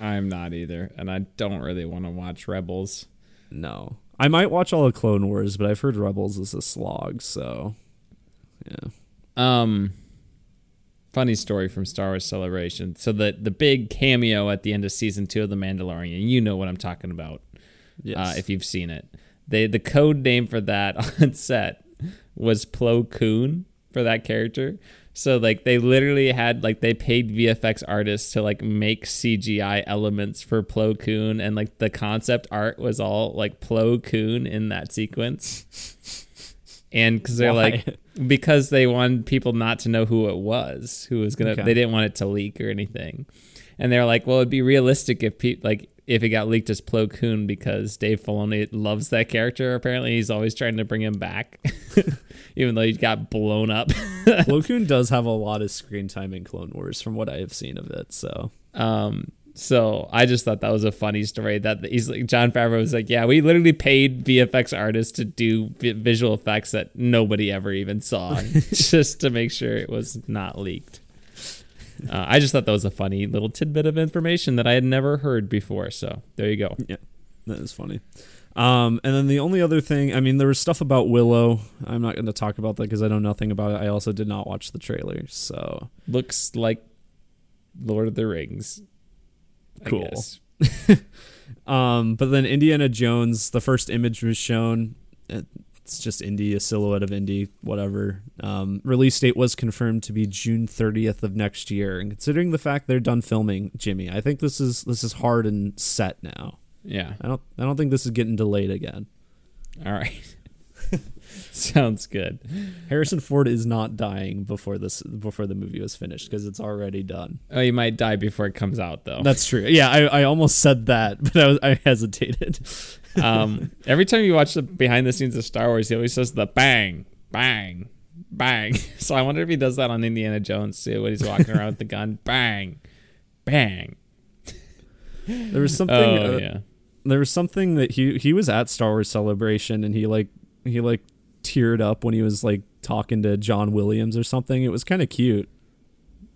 I'm not either, and I don't really want to watch Rebels. no. I might watch all of Clone Wars, but I've heard Rebels is a slog, so yeah. Um, funny story from Star Wars Celebration. So the the big cameo at the end of season two of The Mandalorian. You know what I'm talking about. Yes. uh, if you've seen it. They the code name for that on set was Plo Koon for that character. So like they literally had like they paid VFX artists to like make CGI elements for Plo Koon and like the concept art was all like Plo Koon in that sequence. And because they're Why? like because they wanted people not to know who it was, who was gonna Okay. they didn't want it to leak or anything. And they're like, well, it'd be realistic if pe- like if it got leaked as Plo Koon because Dave Filoni loves that character. Apparently, he's always trying to bring him back, even though he got blown up. Plo Koon does have a lot of screen time in Clone Wars from what I have seen of it, so Um, so I just thought that was a funny story. That he's like Jon Favreau was like, yeah, we literally paid VFX artists to do vi- visual effects that nobody ever even saw, just to make sure it was not leaked. Uh, I just thought that was a funny little tidbit of information that I had never heard before. So there you go. Yeah, that is funny. Um, and then the only other thing, I mean, there was stuff about Willow. I'm not going to talk about that because I know nothing about it. I also did not watch the trailer, so Looks like Lord of the Rings. I Cool. Um, but then Indiana Jones, the first image was shown. It's just Indy, a silhouette of Indy, whatever. Um, release date was confirmed to be June 30th of next year. And considering the fact they're done filming, Jimmy, I think this is this is hard and set now. Yeah. I don't I don't think this is getting delayed again. All right. Sounds good. Harrison Ford is not dying before this before the movie was finished because it's already done. Oh, he might die before it comes out, though. That's true. Yeah, I, I almost said that, but I was I hesitated. Um, every time you watch the behind the scenes of Star Wars, he always says the bang, bang, bang. So I wonder if he does that on Indiana Jones too, when he's walking around with the gun, bang, bang. There was something. Oh uh, yeah. there was something that he he was at Star Wars Celebration and he like he like teared up when he was like talking to John Williams or something. It was kind of cute.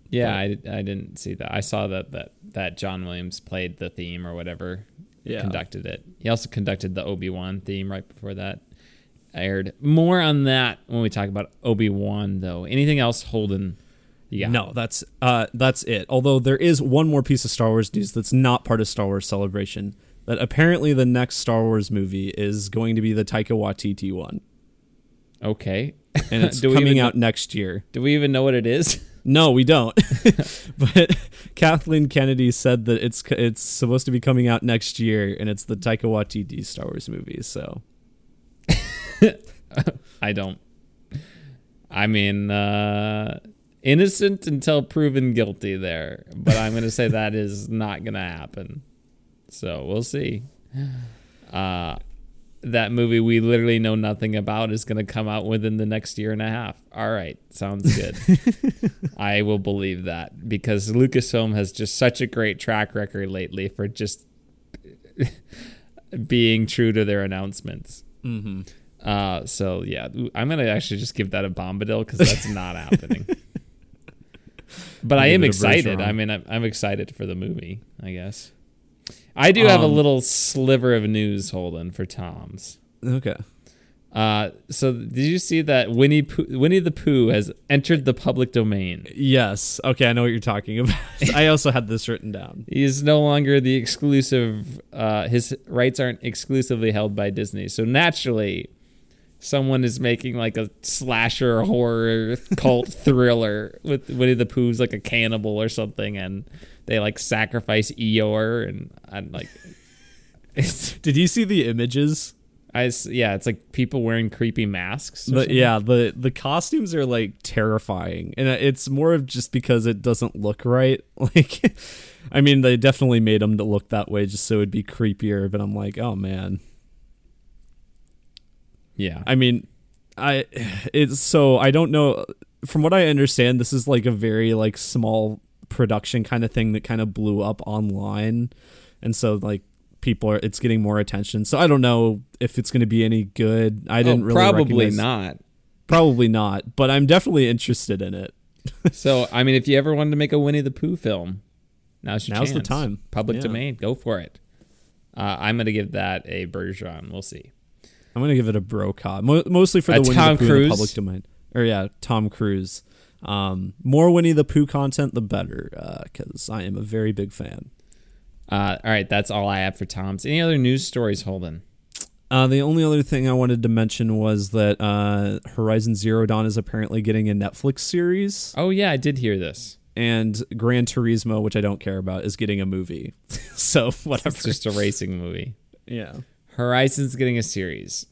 Yeah, I, I didn't see that. I saw that that that John Williams played the theme or whatever, Yeah. conducted it. He also conducted the Obi Wan theme right before that aired. More on that when we talk about Obi Wan, though. Anything else, Holden? Yeah. No, that's uh that's it. Although there is one more piece of Star Wars news that's not part of Star Wars Celebration. That apparently the next Star Wars movie is going to be the Taika Waititi one, Okay. and it's coming out next year. Do we even know what it is? No, we don't. but Kathleen Kennedy said that it's it's supposed to be coming out next year, and it's the Taika Waititi Star Wars movie. So I don't. I mean, uh, innocent until proven guilty there, but I'm going to say that is not going to happen. So we'll see. Uh, that movie we literally know nothing about is going to come out within the next year and a half. All right, sounds good. I will believe that because Lucasfilm has just such a great track record lately for just being true to their announcements. mm-hmm. Uh, so yeah, I'm gonna actually just give that a bombadil because that's not happening. But I am excited. I mean, I'm, I'm excited for the movie. I guess. I do have a Um, little sliver of news, Holden, for Tom's. okay. Uh, so did you see that Winnie Pooh, Winnie the Pooh has entered the public domain? Yes. Okay, I know what you're talking about. I also had this written down. He is no longer the exclusive. Uh, his rights aren't exclusively held by Disney. So naturally, someone is making like a slasher horror cult thriller with Winnie the Pooh's like a cannibal or something, and they like sacrifice Eeyore and I'm like, Did you see the images? I yeah, it's like people wearing creepy masks. The, yeah, the the costumes are like terrifying, and uh, it's more of just because it doesn't look right. Like, I mean, they definitely made them to look that way just so it'd be creepier. But I'm like, oh man. yeah. I mean, I it's so I don't know. From what I understand, this is like a very like small production kind of thing that kind of blew up online, and so like people are it's getting more attention. So I don't know if it's going to be any good. I didn't Oh, really probably not. Probably not, but I'm definitely interested in it. So I mean, if you ever wanted to make a Winnie the Pooh film, now's your Now's the time. Public Yeah. domain, go for it. Uh, I'm gonna give that a Bergeron. We'll see. I'm gonna give it a bro Mo- mostly for the Uh, Winnie Tom the Pooh Cruise? the public domain. Or yeah, Tom Cruise. Um, more Winnie the Pooh content, the better, because I am a very big fan. Uh, all right, that's all I have for Tom's. Any other news stories, Holden? Uh, the only other thing I wanted to mention was that uh, Horizon Zero Dawn is apparently getting a Netflix series, Oh yeah, I did hear this. and Gran Turismo, which I don't care about, is getting a movie. so whatever. It's just a racing movie. yeah. Horizon's getting a series.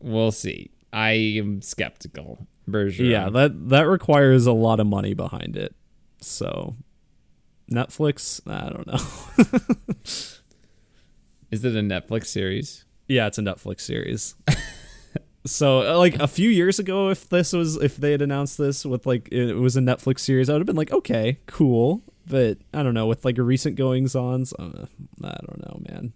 We'll see. I am skeptical. Bergeron. Yeah, that that requires a lot of money behind it. So Netflix, I don't know. is it a Netflix series? yeah, it's a Netflix series. so uh, like a few years ago if this was if they had announced this with like it was a Netflix series, I would have been like, "Okay, cool." But I don't know, with like a recent goings ons, uh, I don't know, man.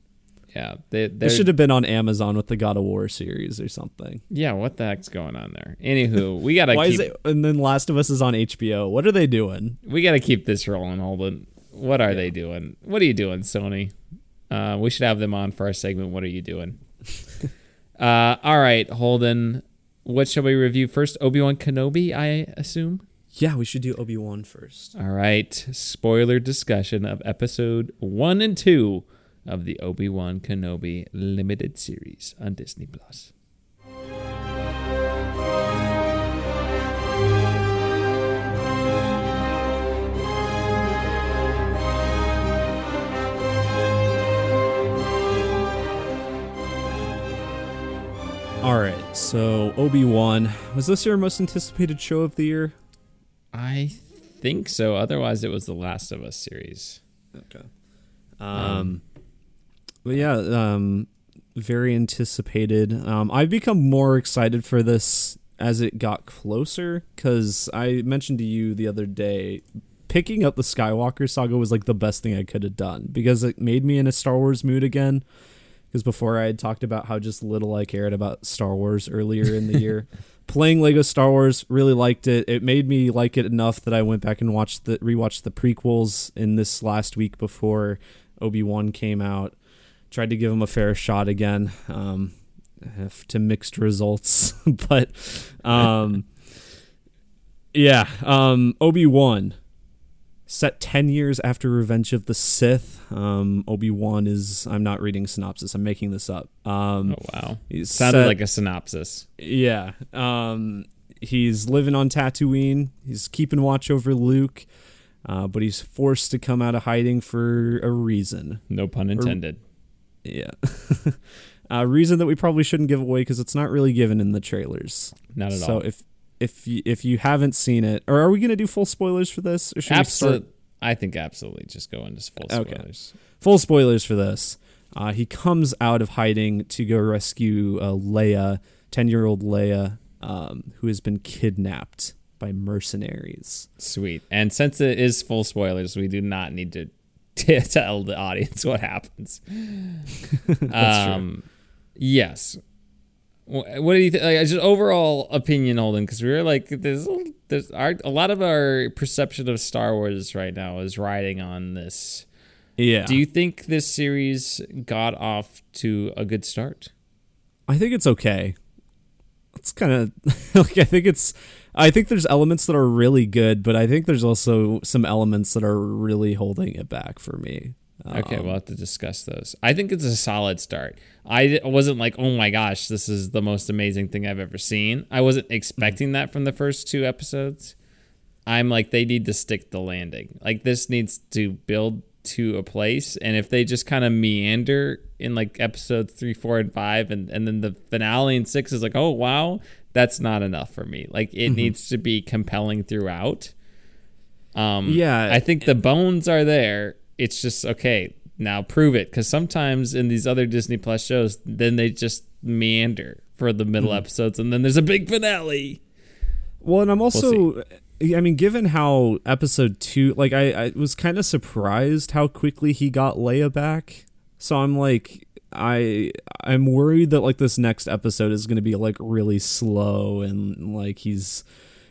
Yeah, they This should have been on Amazon with the God of War series or something. Yeah, what the heck's going on there? Anywho, we gotta Why keep is it? And then Last of Us is on HBO. What are they doing? we gotta keep this rolling, Holden. What are they doing? What are you doing, Sony? Uh, we should have them on for our segment. What are you doing? uh, all right, Holden. What shall we review first? Obi Wan Kenobi, I assume. Yeah, we should do Obi Wan first. All right, spoiler discussion of episode one and two of the Obi Wan Kenobi limited series on Disney Plus. All right, so Obi Wan was this your most anticipated show of the year? I think so. Otherwise, it was the Last of Us series. Okay. Um, but yeah, um, very anticipated. Um, I've become more excited for this as it got closer because I mentioned to you the other day, picking up the Skywalker saga was like the best thing I could have done because it made me in a Star Wars mood again. Because before I had talked about how just little I cared about Star Wars earlier in the year. Playing Lego Star Wars, really liked it. It made me like it enough that I went back and watched the rewatched the prequels in this last week before Obi Wan came out. Tried to give him a fair shot again, um, to mixed results, but um, yeah, um, Obi Wan set 10 years after Revenge of the Sith. Um, Obi Wan is, I'm not reading synopsis, I'm making this up. Um, Oh wow, sounded set- like a synopsis. yeah. Um, he's living on Tatooine. He's keeping watch over Luke, uh, but he's forced to come out of hiding for a reason. No pun intended. Yeah. a reason that we probably shouldn't give away because it's not really given in the trailers. Not at so all. So if if you, if you haven't seen it, or are we going to do full spoilers for this? Or should we start Absolutely. I think absolutely. Just go into full Okay. spoilers. full spoilers for this. Uh, he comes out of hiding to go rescue uh, Leia, ten-year-old Leia, um, who has been kidnapped by mercenaries. Sweet. And since it is full spoilers, we do not need to t- tell the audience what happens. That's um, Yes. What do you think? Like, just overall opinion, Holden? Because we were like, there's there's our, a lot of our perception of Star Wars right now is riding on this. Yeah. Do you think this series got off to a good start? I think it's okay. It's kind of like I think it's. I think there's elements that are really good, but I think there's also some elements that are really holding it back for me. Okay, Um, we'll have to discuss those. I think it's a solid start. I wasn't like, oh my gosh, this is the most amazing thing I've ever seen. I wasn't expecting that from the first two episodes. I'm like, they need to stick the landing. Like, this needs to build to a place. And if they just kind of meander in like episodes three, four, and five, and, and then the finale in six is like, oh wow, that's not enough for me. Like, it needs to be compelling throughout. Um, Yeah. I think the bones are there. It's just okay. Now prove it, because sometimes in these other Disney Plus shows, then they just meander for the middle episodes, and then there's a big finale. Well, and I'm also, I mean, given how episode two, like, I, I was kind of surprised how quickly he got Leia back. So I'm like, I, I'm worried that like this next episode is going to be like really slow and like he's,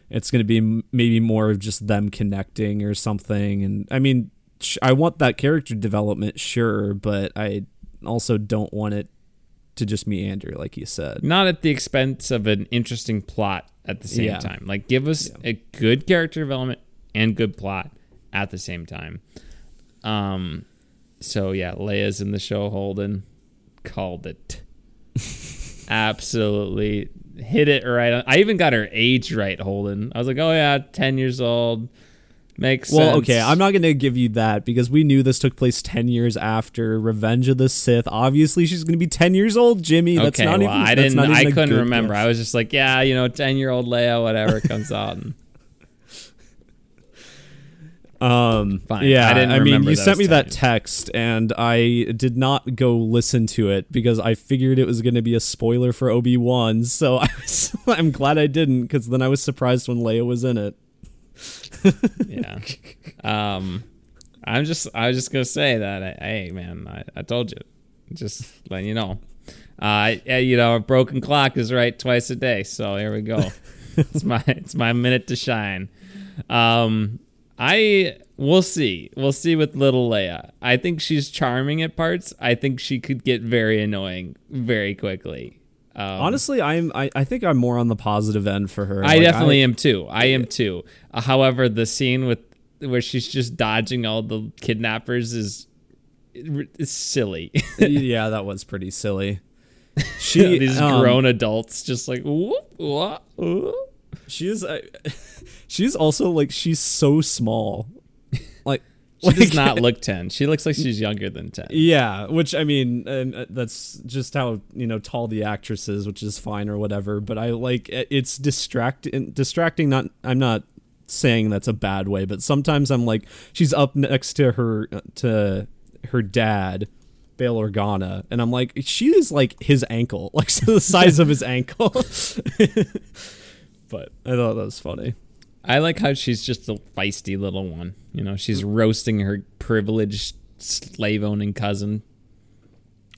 it's going to be maybe more of just them connecting or something. And I mean, sh- I want that character development, sure, but I also don't want it to just meander, like you said. Not at the expense of an interesting plot at the same Yeah. time. Like give us a good character development and good plot at the same time. Um, so yeah, Leia's in the show. Holden called it. Absolutely hit it right. On. I even got her age right, Holden. I was like, oh yeah, ten years old. Makes sense. Well, okay, I'm not going to give you that because we knew this took place 10 years after Revenge of the Sith. Obviously, she's going to be 10 years old, Jimmy. That's okay, not well, even I that's didn't. I couldn't remember. guess. I was just like, yeah, you know, ten year old Leia, whatever comes out. And, Um, Fine. Yeah, I didn't I mean, you sent me that text, and I did not go listen to it because I figured it was going to be a spoiler for Obi Wan. So I was, I'm glad I didn't because then I was surprised when Leia was in it. yeah. Um, I'm just. I was just gonna say that. I, hey, man, I, I told you. Just letting you know. Uh, you know, a broken clock is right twice a day. So here we go. it's my it's my minute to shine. Um, I we'll see. We'll see with little Leia. I think she's charming at parts. I think she could get very annoying very quickly. Um, Honestly, I'm I, I think I'm more on the positive end for her. I Like, definitely am too. I am too. Uh, however, the scene with where she's just dodging all the kidnappers is is silly. yeah, that was pretty silly. She These um, grown adults just like whoop, whoop, whoop. She is. Uh, she's also like she's so small. Like She does not look ten. She looks like she's younger than ten. Yeah, which I mean, and uh, that's just how you know tall the actress is, which is fine or whatever. But I like it's distracting. Distracting. Not. I'm not saying that's a bad way, but sometimes I'm like she's up next to her to her dad. Bail Organa, and I'm like, she is like his ankle, like so the size of his ankle. But I thought that was funny. I like how she's just a feisty little one. You know, she's roasting her privileged slave owning cousin.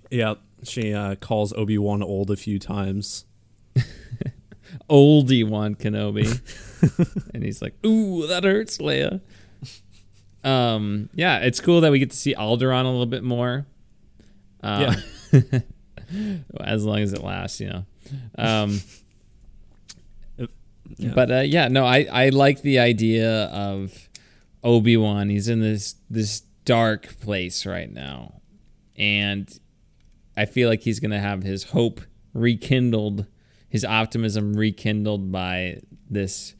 Yeah, she uh, calls Obi Wan old a few times. Oldie Wan Kenobi. and he's like, Ooh, that hurts, Leia. Um, yeah, it's cool that we get to see Alderaan a little bit more. Um, as long as it lasts, you know. Um, Yeah. But uh, yeah, no, I, I like the idea of Obi Wan. He's in this this dark place right now, and I feel like he's gonna have his hope rekindled, his optimism rekindled by this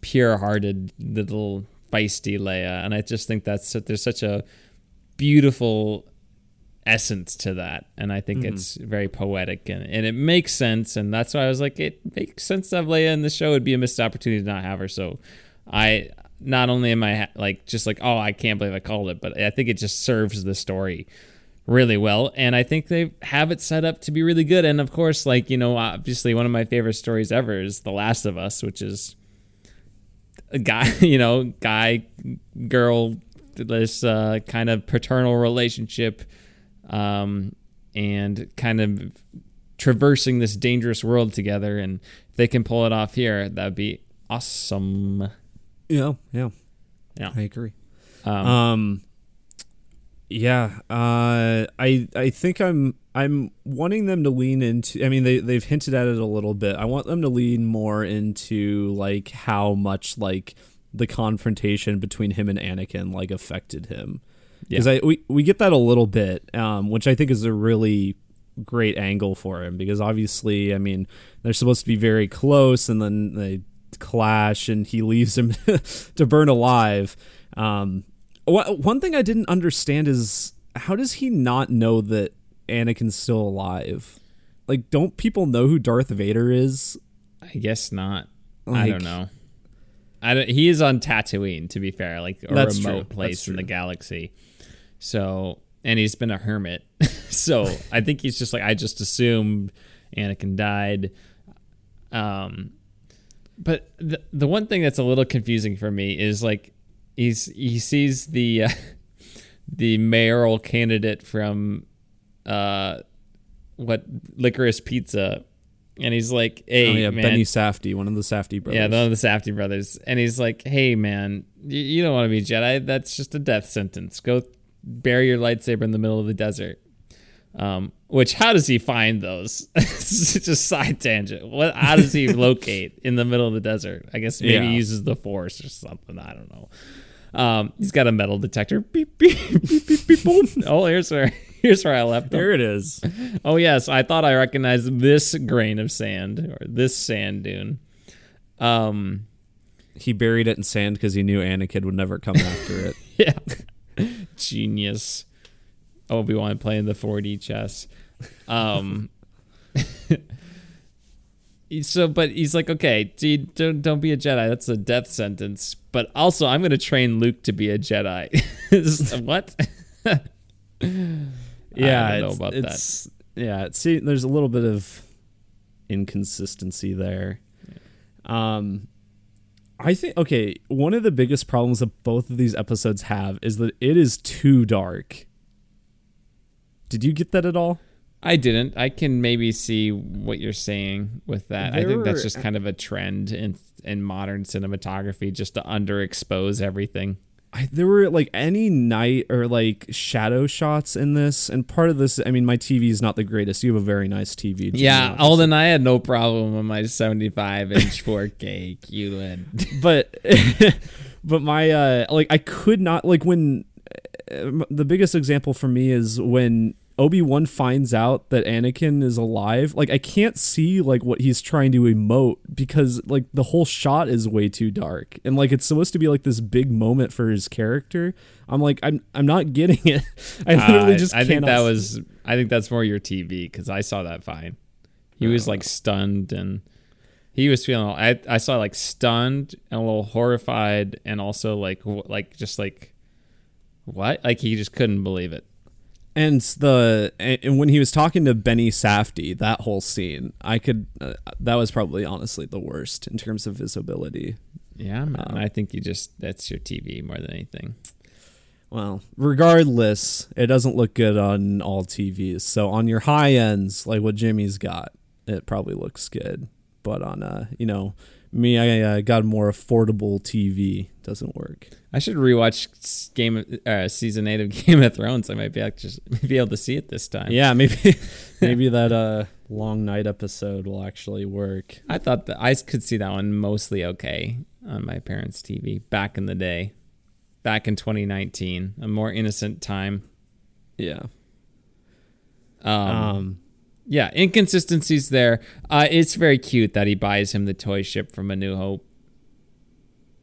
pure-hearted little feisty Leia, and I just think that's there's such a beautiful essence to that. And i think it's very poetic and, and it makes sense. And that's why i was like it makes sense to have leia in the show. It'd be a missed opportunity to not have her. So i not only am i ha- like just like oh i can't believe i called it but i think it just serves the story really well. And i think they have it set up to be really good. And of course like you know obviously one of my favorite stories ever is the last of us which is a guy you know guy girl this uh, kind of paternal relationship um, and kind of traversing this dangerous world together. And if they can pull it off here, that would be awesome. Yeah, yeah, Yeah. I agree. Um, Um, yeah, uh, I I think I'm I'm wanting them to lean into. I mean, they they've hinted at it a little bit. I want them to lean more into like how much like the confrontation between him and Anakin like affected him. Because I we, we get that a little bit, um, which I think is a really great angle for him. Because obviously, I mean, they're supposed to be very close, and then they clash, and he leaves him to burn alive. Um, wha- one thing I didn't understand is how does he not know that Anakin's still alive? Like, don't people know who Darth Vader is? I guess not. I don't know. I don't, he is on Tatooine, to be fair, like a remote true. place in the galaxy. So, and he's been a hermit. so I think he's just like I just assumed Anakin died. Um, but the the one thing that's a little confusing for me is like he's he sees the uh, the mayoral candidate from uh what licorice pizza and he's like hey oh yeah, man Benny Safdie, one of the Safdie brothers. yeah, one of the Safdie brothers, and he's like, "Hey, man, you, you don't want to be Jedi. That's just a death sentence. Go bury your lightsaber in the middle of the desert." Um, which how does he find those? it's just a side tangent. What? How does he locate in the middle of the desert? I guess maybe Yeah. he uses the Force or something. I don't know. Um, he's got a metal detector. Beep beep beep beep beep. boom. Oh, here's where here's where I left him. There it is. Oh yes, I thought I recognized this grain of sand or this sand dune. Um, He buried it in sand because he knew Anakin would never come after it. yeah, genius. Obi Wan playing the 4D chess. Um, so, but he's like, okay, dude, don't don't be a Jedi. That's a death sentence. But also, I'm going to train Luke to be a Jedi. What? Yeah, I know it's, about it's, Yeah, see, there's a little bit of inconsistency there. Um, I think okay. One of the biggest problems that both of these episodes have is that it is too dark. Did you get that at all? I didn't. I can maybe see what you're saying with that. I think that's just kind of a trend in in modern cinematography, just to underexpose everything. I, there were like any night or like shadow shots in this, and part of this, I mean, my TV is not the greatest. You have a very nice TV. Yeah, Holden, I had no problem with my 75 inch 4K QLED. but but my uh like I could not like when uh, the biggest example for me is when Obi-Wan finds out that Anakin is alive like I can't see like what he's trying to emote because like the whole shot is way too dark and like it's supposed to be like this big moment for his character I'm like I'm I'm not getting it I literally Uh, just I think that was. I think that's more your TV because I saw that fine. He was like stunned and he was feeling. I I saw like stunned and a little horrified and also like like just like what like he just couldn't believe it. And the and when he was talking to Benny Safdie, that whole scene, I could uh, that was probably honestly the worst in terms of visibility. Yeah, man. Um, I think you just that's your TV more than anything. Well, regardless, it doesn't look good on all TVs. So on your high ends, like what Jimmy's got, it probably looks good. But on a you know, me, I uh, got a more affordable TV, doesn't work. I should rewatch Game of, uh, season eight of Game of Thrones. I might be able to just be able to see it this time. Yeah, maybe maybe that uh long night episode will actually work. I thought that I could see that one mostly okay on my parents' TV back in the day, back in 2019, a more innocent time. Yeah. Um, Um. Yeah, inconsistencies there. Uh, it's very cute that he buys him the toy ship from A New Hope.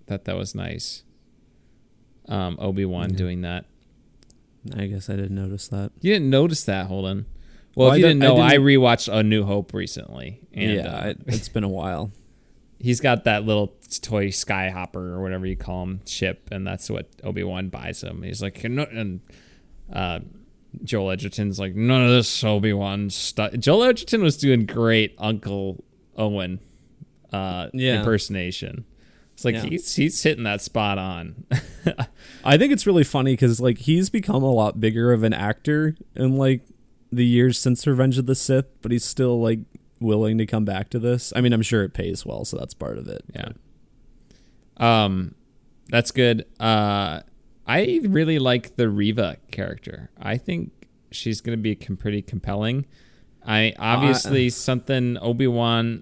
Thought that was nice. Um, Obi Wan Yeah. doing that. I guess I didn't notice that. You didn't notice that, Holden. Well, Well, if you didn't know, I I, didn't- rewatched A New Hope recently, and yeah, uh, it, it's been a while. he's got that little toy skyhopper or whatever you call him ship, and that's what Obi Wan buys him. He's like, and uh, Joel Edgerton's like, none of this Obi Wan stuff. Joel Edgerton was doing great Uncle Owen uh, Yeah. impersonation. It's like Yeah. he's he's hitting that spot on. I think it's really funny because like he's become a lot bigger of an actor in like the years since Revenge of the Sith, but he's still like willing to come back to this. I mean, I'm sure it pays well, so that's part of it. Yeah. Um, that's good. Uh, I really like the Reva character. I think she's going to be com- pretty compelling. I obviously uh, uh. something Obi Wan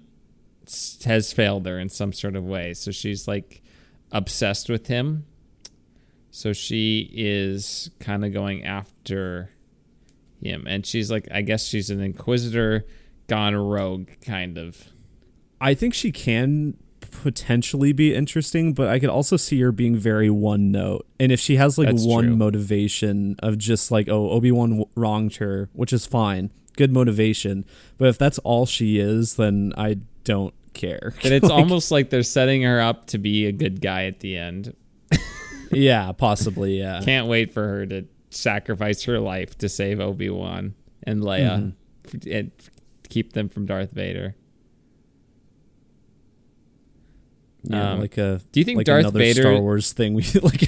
has failed her in some sort of way, so she's like obsessed with him. So she is kind of going after him, and she's like, I guess she's an inquisitor gone rogue, kind of. I think she can potentially be interesting, but I could also see her being very one note. And if she has like That's one true. motivation of just like, oh, Obi Wan wronged her, which is fine, good motivation. But if that's all she is, then I don't care. But it's Like, almost like they're setting her up to be a good guy at the end. yeah, possibly, yeah. Can't wait for her to sacrifice her life to save Obi Wan and Leia mm-hmm. f- and keep them from Darth Vader. Yeah, Um, like a do you think like Darth another Vader- Star Wars thing we like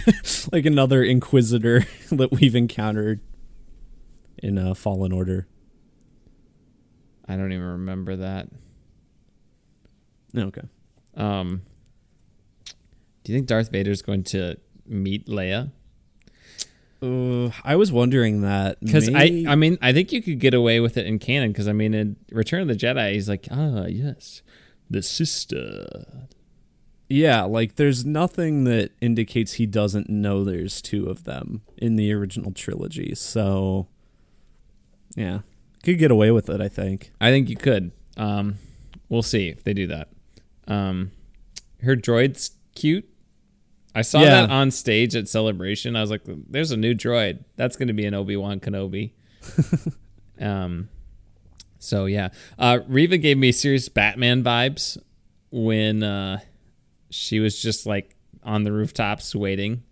like another Inquisitor that we've encountered in uh, Fallen Order. I don't even remember that. Okay. Um, do you think Darth Vader's going to meet Leia? Uh, I was wondering that Because I, I mean, I think you could get away with it in canon. Because I mean, in Return of the Jedi, he's like, ah, yes, the sister. Yeah, like there's nothing that indicates he doesn't know there's two of them in the original trilogy. So yeah, could get away with it. I think. I think you could. Um, we'll see if they do that. Um, her droid's cute. I saw Yeah. that on stage at Celebration. I was like, "There's a new droid. That's going to be an Obi Wan Kenobi." um, so yeah, uh, Reva gave me serious Batman vibes when uh, she was just like on the rooftops waiting,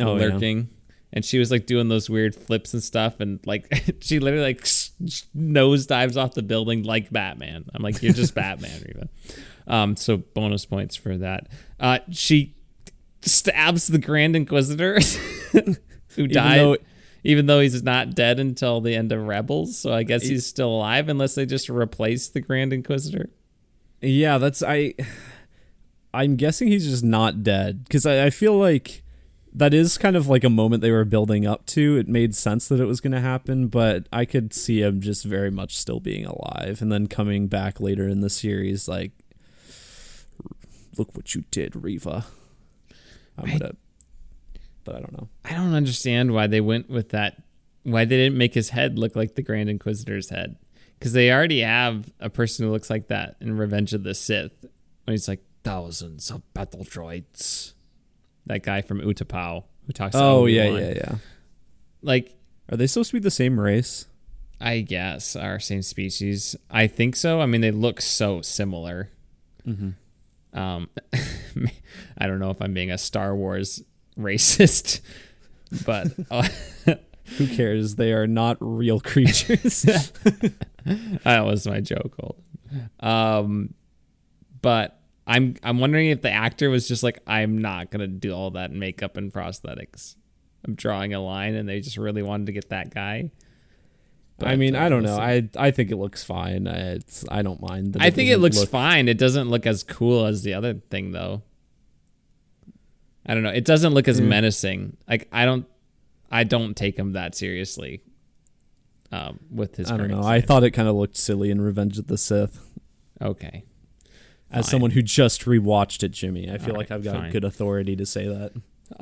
Oh, yeah. lurking. And she was like doing those weird flips and stuff, and like she literally like nose dives off the building like Batman. I'm like, you're just Batman, Reva. Um, so bonus points for that. Uh, she stabs the Grand Inquisitor who Even died though even though he's not dead until the end of Rebels. So I guess he's still alive unless they just replace the Grand Inquisitor. Yeah, that's I. I'm guessing he's just not dead because I, I feel like that is kind of like a moment they were building up to. It made sense that it was going to happen, but I could see him just very much still being alive and then coming back later in the series, like, look what you did, Reva. I would have, but I don't know. I don't understand why they went with that. Why they didn't make his head look like the Grand Inquisitor's head? Because they already have a person who looks like that in Revenge of the Sith. When he's like thousands of battle droids. That guy from Utapau who talks. to Oh yeah, yeah, yeah. Like Are they supposed to be the same race? I guess our same species. I think so. I mean, they look so similar. Mm-hmm. Um, I don't know if I'm being a Star Wars racist, but uh, Who cares? They are not real creatures. that was my joke. Old. Um, but I'm I'm wondering if the actor was just like, I'm not gonna do all that makeup and prosthetics. I'm drawing a line, and they just really wanted to get that guy. I mean, uh, I don't know. I I think it looks fine. I- It's I don't mind. I think it looks look- fine. It doesn't look as cool as the other thing, though. I don't know. It doesn't look as Yeah. menacing. Like I don't, I don't take him that seriously. Um, with his, I don't know. I thought it kind of looked silly in Revenge of the Sith. okay. As Fine. someone who just rewatched it, Jimmy, I feel All like right, I've got fine. good authority to say that.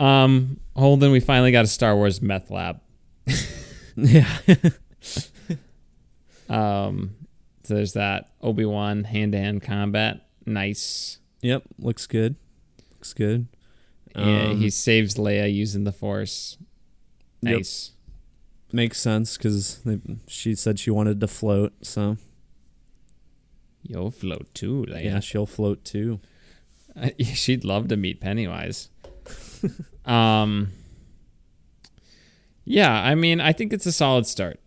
Um, Holden, we finally got a Star Wars meth lab. yeah. Um, so there's that Obi Wan hand to hand combat. Nice. yep. Looks good. Looks good. yeah, Um, he saves Leia using the Force. Yep. Nice. makes sense because she said she wanted to float. So You'll float too, Leia. yeah, she'll float too. Uh, She'd love to meet Pennywise. um, yeah, I mean, I think it's a solid start.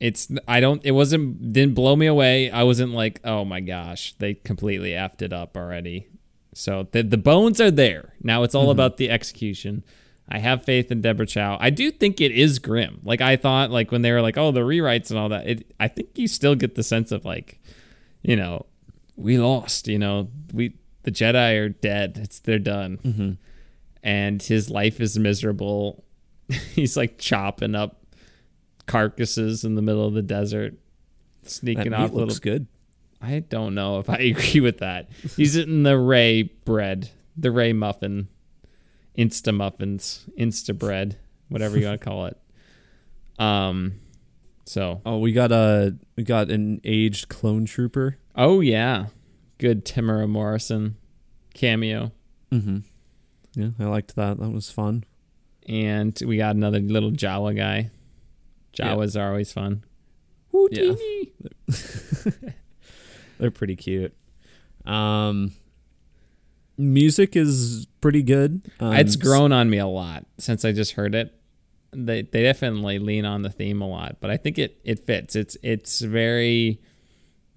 It's I don't it wasn't didn't blow me away. I wasn't like, oh my gosh, they completely effed it up already. So the the bones are there. Now it's all about the execution. I have faith in Deborah Chow. I do think it is grim. Like I thought, like when they were like, oh, the rewrites and all that. It I think you still get the sense of like, you know, we lost. You know, we the Jedi are dead. It's they're done, Mm-hmm. and his life is miserable. He's like chopping up carcasses in the middle of the desert, That sneaking meat off looks little. good. I don't know if I agree with that. He's eating the Ray bread, the Ray muffin, Insta muffins, Insta bread, whatever you want to call it. Um, so Oh, we got a we got an aged clone trooper. oh yeah, good Temuera Morrison cameo. Mm-hmm. Yeah, I liked that. That was fun. And we got another little Jawa guy. Jawas are always fun. Yeah. They're pretty cute. Um, music is pretty good. Um, it's grown on me a lot since I just heard it. They they definitely lean on the theme a lot, but I think it it fits. It's it's very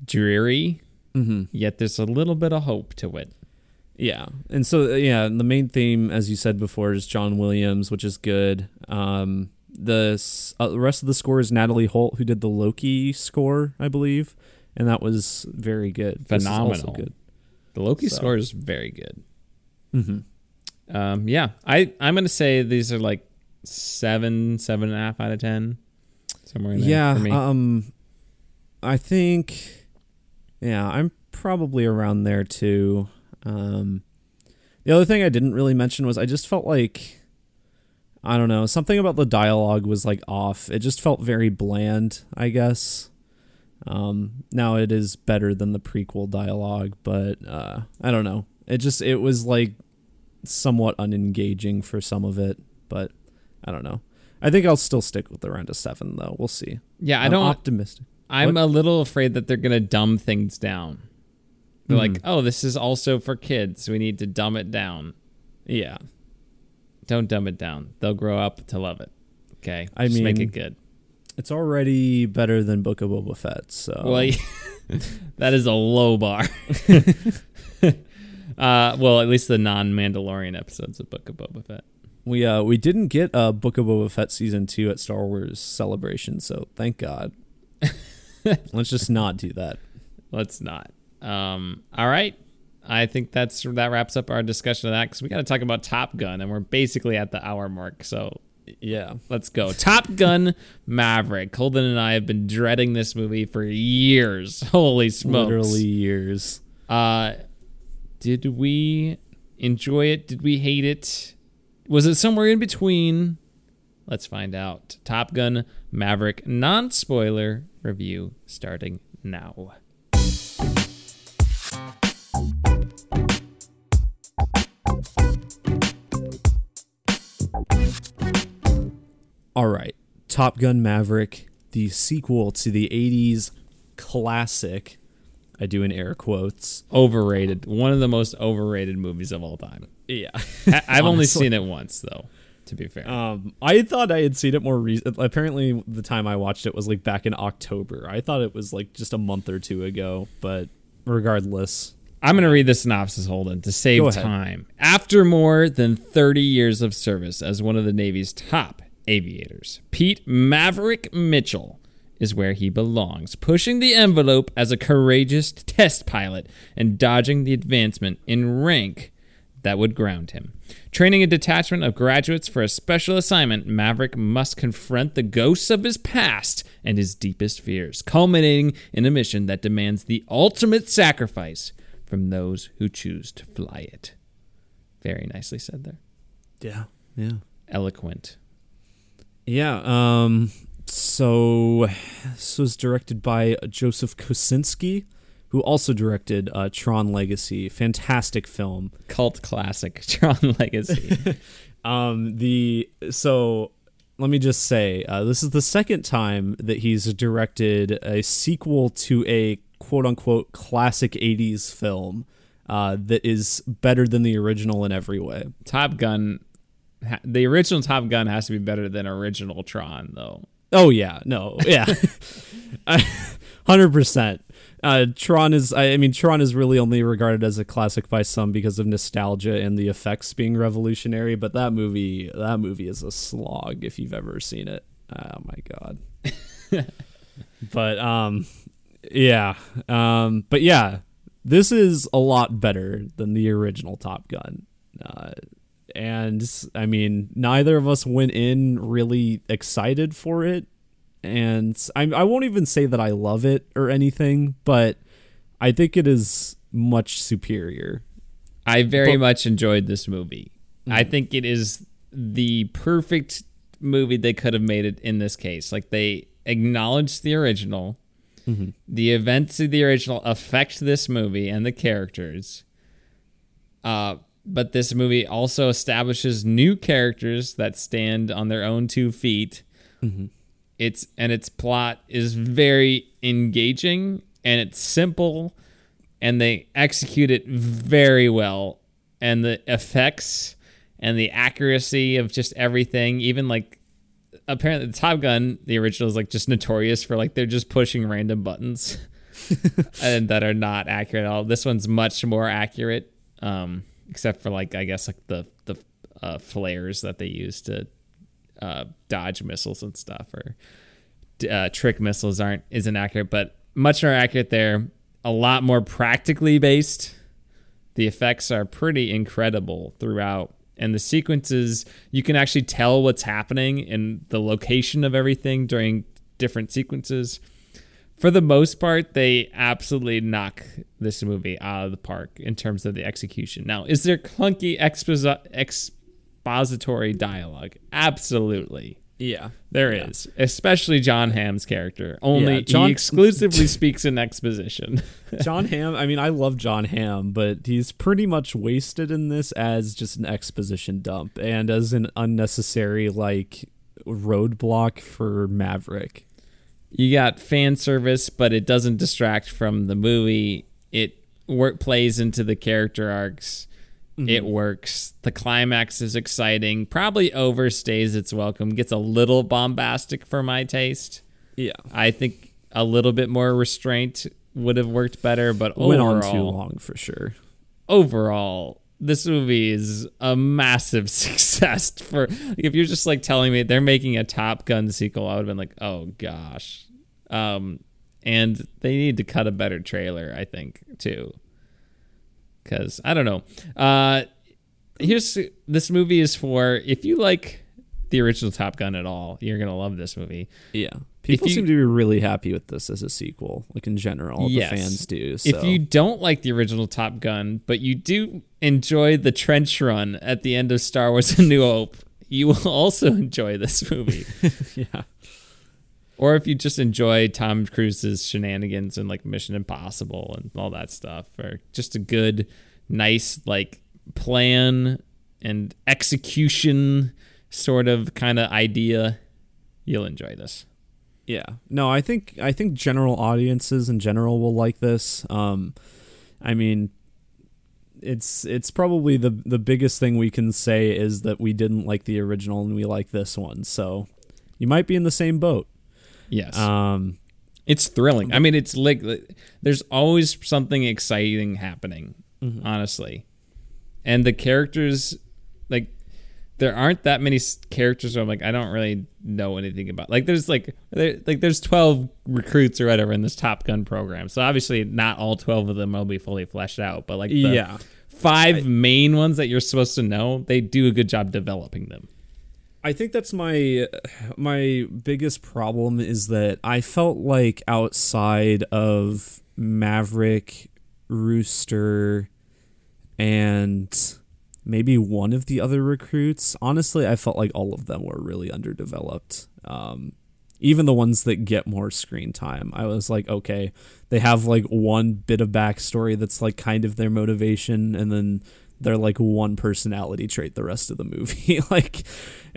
dreary, Mhm. yet there's a little bit of hope to it. Yeah, and so uh, yeah, the main theme, as you said before, is John Williams, which is good. Um, the uh, the rest of the score is Natalie Holt, who did the Loki score, I believe, and that was very good. This is also Phenomenal. good. The Loki So- score is very good. Mm-hmm. Um, yeah, I I'm gonna say these are like seven seven and a half out of ten, somewhere in there Yeah, for me. um, I think, yeah, I'm probably around there too. Um, the other thing I didn't really mention was I just felt like, I don't know, something about the dialogue was like off. It just felt very bland, I guess. Um, now it is better than the prequel dialogue, but uh, I don't know. It just it was like somewhat unengaging for some of it, but I don't know. I think I'll still stick with around a seven though. We'll see. yeah, I I'm don't. optimistic. I'm What? a little afraid that they're gonna dumb things down. They're like, Mhm. oh, this is also for kids. We need to dumb it down. Yeah, Don't dumb it down. They'll grow up to love it. Okay, I Just make it good. it's already better than Book of Boba Fett. So Well, that is a low bar. uh, well, at least the non-Mandalorian episodes of Book of Boba Fett. We uh we didn't get a Book of Boba Fett season two at Star Wars Celebration, so thank God. Let's just not do that. Let's not. Um, all right. I think that's that wraps up our discussion of that because we got to talk about Top Gun, and we're basically at the hour mark. So Yeah. let's go. Top Gun Maverick. Holden and I have been dreading this movie for years. Holy smokes! Literally years. Uh, did we enjoy it? Did we hate it? Was it somewhere in between? Let's find out. Top Gun Maverick non spoiler review starting now. All right. Top Gun Maverick, the sequel to the 80s classic. I do in air quotes. Overrated. One of the most overrated movies of all time. Yeah. I- I've only seen it once, though, to be fair. Um, I thought I had seen it more recent. Apparently, the time I watched it was like back in October. I thought it was like just a month or two ago, but regardless, I'm going to read the synopsis, Holden, to save time. After more than 30 years of service as one of the Navy's top aviators, Pete Maverick Mitchell is where he belongs, pushing the envelope as a courageous test pilot and dodging the advancement in rank that would ground him. Training a detachment of graduates for a special assignment, Maverick must confront the ghosts of his past and his deepest fears, culminating in a mission that demands the ultimate sacrifice from those who choose to fly it. Very nicely said there. yeah, yeah, Eloquent. yeah. Um, so this was directed by Joseph Kosinski, who also directed uh, Tron Legacy. Fantastic film. Cult classic, Tron Legacy. Um, the so let me just say, uh, this is the second time that he's directed a sequel to a quote unquote classic '80s film uh, that is better than the original in every way. Top Gun, the original Top Gun has to be better than original Tron, though. Oh yeah, no, yeah, hundred percent. Uh, Tron is, I mean, Tron is really only regarded as a classic by some because of nostalgia and the effects being revolutionary. But that movie, that movie is a slog if you've ever seen it. Oh my god. but um, yeah, um, but yeah, this is a lot better than the original Top Gun. Uh, and I mean, neither of us went in really excited for it, and I, I won't even say that I love it or anything, but I think it is much superior. I very But- much enjoyed this movie. I mm. think it is the perfect movie they could have made it in this case. Like they acknowledged the original. Mm-hmm. The events of the original affect this movie and the characters. Uh, but this movie also establishes new characters that stand on their own two feet. Mm-hmm. It's and its plot is very engaging and it's simple and they execute it very well. And the effects and the accuracy of just everything even like apparently the top gun the original is like just notorious for like they're just pushing random buttons and that are not accurate at all. This one's much more accurate um except for like i guess like the the uh, flares that they use to uh, dodge missiles and stuff or uh, trick missiles aren't isn't accurate, but much more accurate there. A lot more practically based. The effects are pretty incredible throughout, and the sequences you can actually tell what's happening in the location of everything during different sequences. For the most part, they absolutely knock this movie out of the park in terms of the execution. Now, is there clunky exposi- expository dialogue? Absolutely. Yeah, There is, especially John Hamm's character. Only Yeah, John- he exclusively speaks in exposition. John Hamm. I mean, I love John Hamm, but he's pretty much wasted in this as just an exposition dump and as an unnecessary like roadblock for Maverick. you got fan service, but it doesn't distract from the movie. It work plays into the character arcs. It works. The climax is exciting. Probably overstays its welcome. Gets a little bombastic for my taste. Yeah, I think a little bit more restraint would have worked better, but went overall, on too long for sure. overall, this movie is a massive success for if you're just like telling me they're making a Top Gun sequel, I would have been like, "Oh gosh." Um and they need to cut a better trailer, I think, too. Cuz I don't know. Uh here's this movie is for if you like the original Top Gun at all, you're going to love this movie. Yeah. People you- seem to be really happy with this as a sequel, like in general. Yes. The fans do. So. If you don't like the original Top Gun, but you do enjoy the trench run at the end of Star Wars A New Hope, you will also enjoy this movie. yeah. Or if you just enjoy Tom Cruise's shenanigans and like Mission Impossible and all that stuff, or just a good, nice like plan and execution sort of kind of idea, you'll enjoy this. Yeah. No, I think I think general audiences in general will like this. Um I mean it's it's probably the the biggest thing we can say is that we didn't like the original and we like this one. So you might be in the same boat. Yes. Um It's thrilling. I mean, it's like there's always something exciting happening, honestly. And the characters, like, there aren't that many characters where I'm like, I don't really know anything about. Like, there's like, there, like there's 12 recruits or whatever in this Top Gun program. So obviously, not all 12 of them will be fully fleshed out, but like, the yeah. five main ones that you're supposed to know, they do a good job developing them. I think that's my my biggest problem is that I felt like outside of Maverick, Rooster, and maybe one of the other recruits. Honestly, I felt like all of them were really underdeveloped. Um, even the ones that get more screen time, I was like, okay, they have like one bit of backstory that's like kind of their motivation, and then they're like one personality trait the rest of the movie. like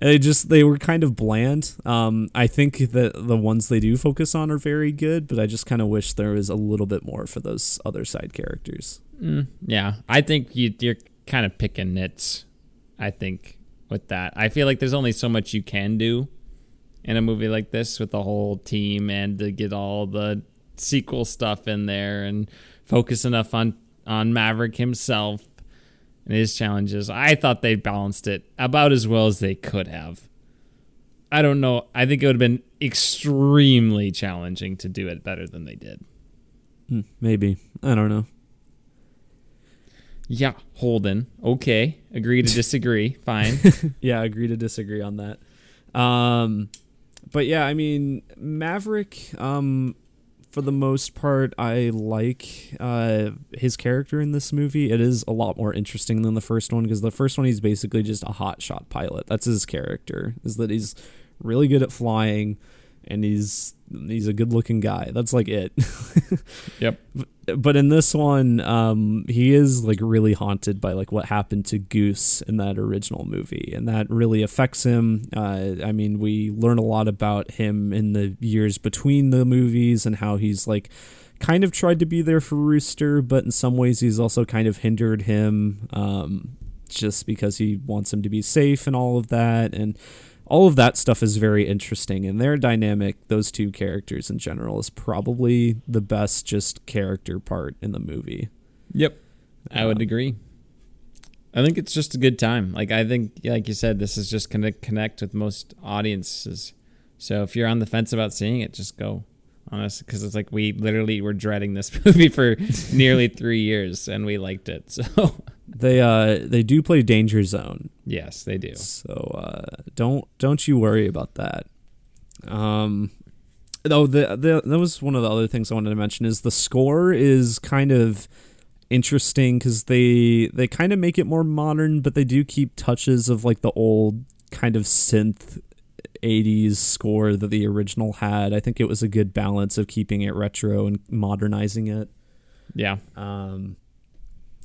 they just they were kind of bland. Um, I think that the ones they do focus on are very good, but I just kind of wish there was a little bit more for those other side characters. Mm, yeah, I think you, you're kind of picking nits. I think with that, I feel like there's only so much you can do in a movie like this with the whole team and to get all the sequel stuff in there and focus enough on on Maverick himself and his challenges. I thought they balanced it about as well as they could have. I don't know. I think it would have been extremely challenging to do it better than they did. Hmm, maybe I don't know. Yeah, Holden. Okay. Agree to disagree. Fine. yeah, agree to disagree on that. Um, but yeah, I mean Maverick. Um, for the most part, I like uh, his character in this movie. It is a lot more interesting than the first one because the first one he's basically just a hotshot pilot. That's his character. Is that he's really good at flying, and he's he's a good looking guy. That's like it. Yep. But in this one, um, he is like really haunted by like what happened to Goose in that original movie, and that really affects him. Uh, I mean, we learn a lot about him in the years between the movies and how he's like kind of tried to be there for Rooster, but in some ways he's also kind of hindered him. Um, just because he wants him to be safe and all of that and all of that stuff is very interesting and their dynamic those two characters in general is probably the best just character part in the movie Yep. I would agree. I think it's just a good time. Like I think like you said this is just going to connect with most audiences. So if you're on the fence about seeing it, just go. on Honestly, because it's like we literally were dreading this movie for nearly three years, and we liked it. So they uh they do play danger zone yes, they do. so uh don't don't you worry about that um though the, the that was one of the other things i wanted to mention is the score is kind of interesting because they they kind of make it more modern but they do keep touches of like the old kind of synth 80s score that the original had i think it was a good balance of keeping it retro and modernizing it Yeah. um,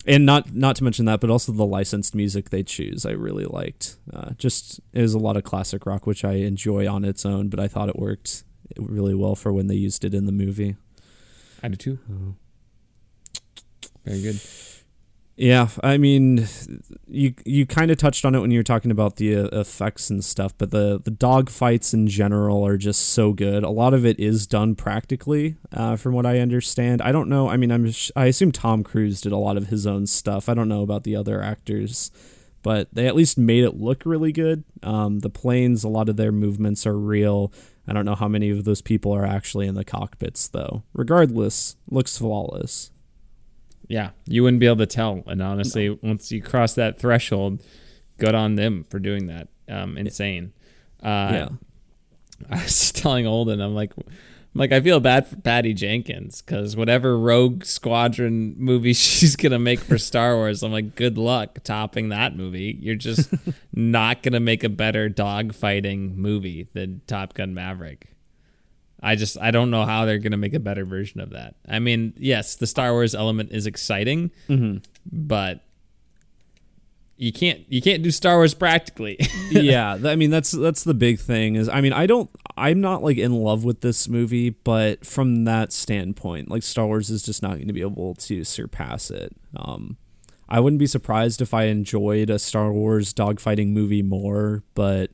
and not not to mention that, but also the licensed music they choose, I really liked. Uh, just it was a lot of classic rock, which I enjoy on its own, but I thought it worked really well for when they used it in the movie. I do too. Uh, Very good. Yeah, I mean, you you kind of touched on it when you were talking about the uh, effects and stuff, but the the dog fights in general are just so good. A lot of it is done practically, uh, from what I understand. I don't know. I mean, I'm I assume Tom Cruise did a lot of his own stuff. I don't know about the other actors, but they at least made it look really good. Um, the planes, a lot of their movements are real. I don't know how many of those people are actually in the cockpits, though. Regardless, looks flawless. Yeah, you wouldn't be able to tell. And honestly, once you cross that threshold, good on them for doing that. Um, insane. Uh, yeah. I was telling Holden, I'm like, I'm like I feel bad for Patty Jenkins because whatever Rogue Squadron movie she's gonna make for Star Wars, I'm like, good luck topping that movie. You're just not gonna make a better dogfighting movie than Top Gun Maverick. I just I don't know how they're gonna make a better version of that. I mean, yes, the Star Wars element is exciting, but you can't you can't do Star Wars practically. yeah, I mean that's that's the big thing is I mean I don't I'm not like in love with this movie, but from that standpoint, like Star Wars is just not going to be able to surpass it. Um I wouldn't be surprised if I enjoyed a Star Wars dogfighting movie more, but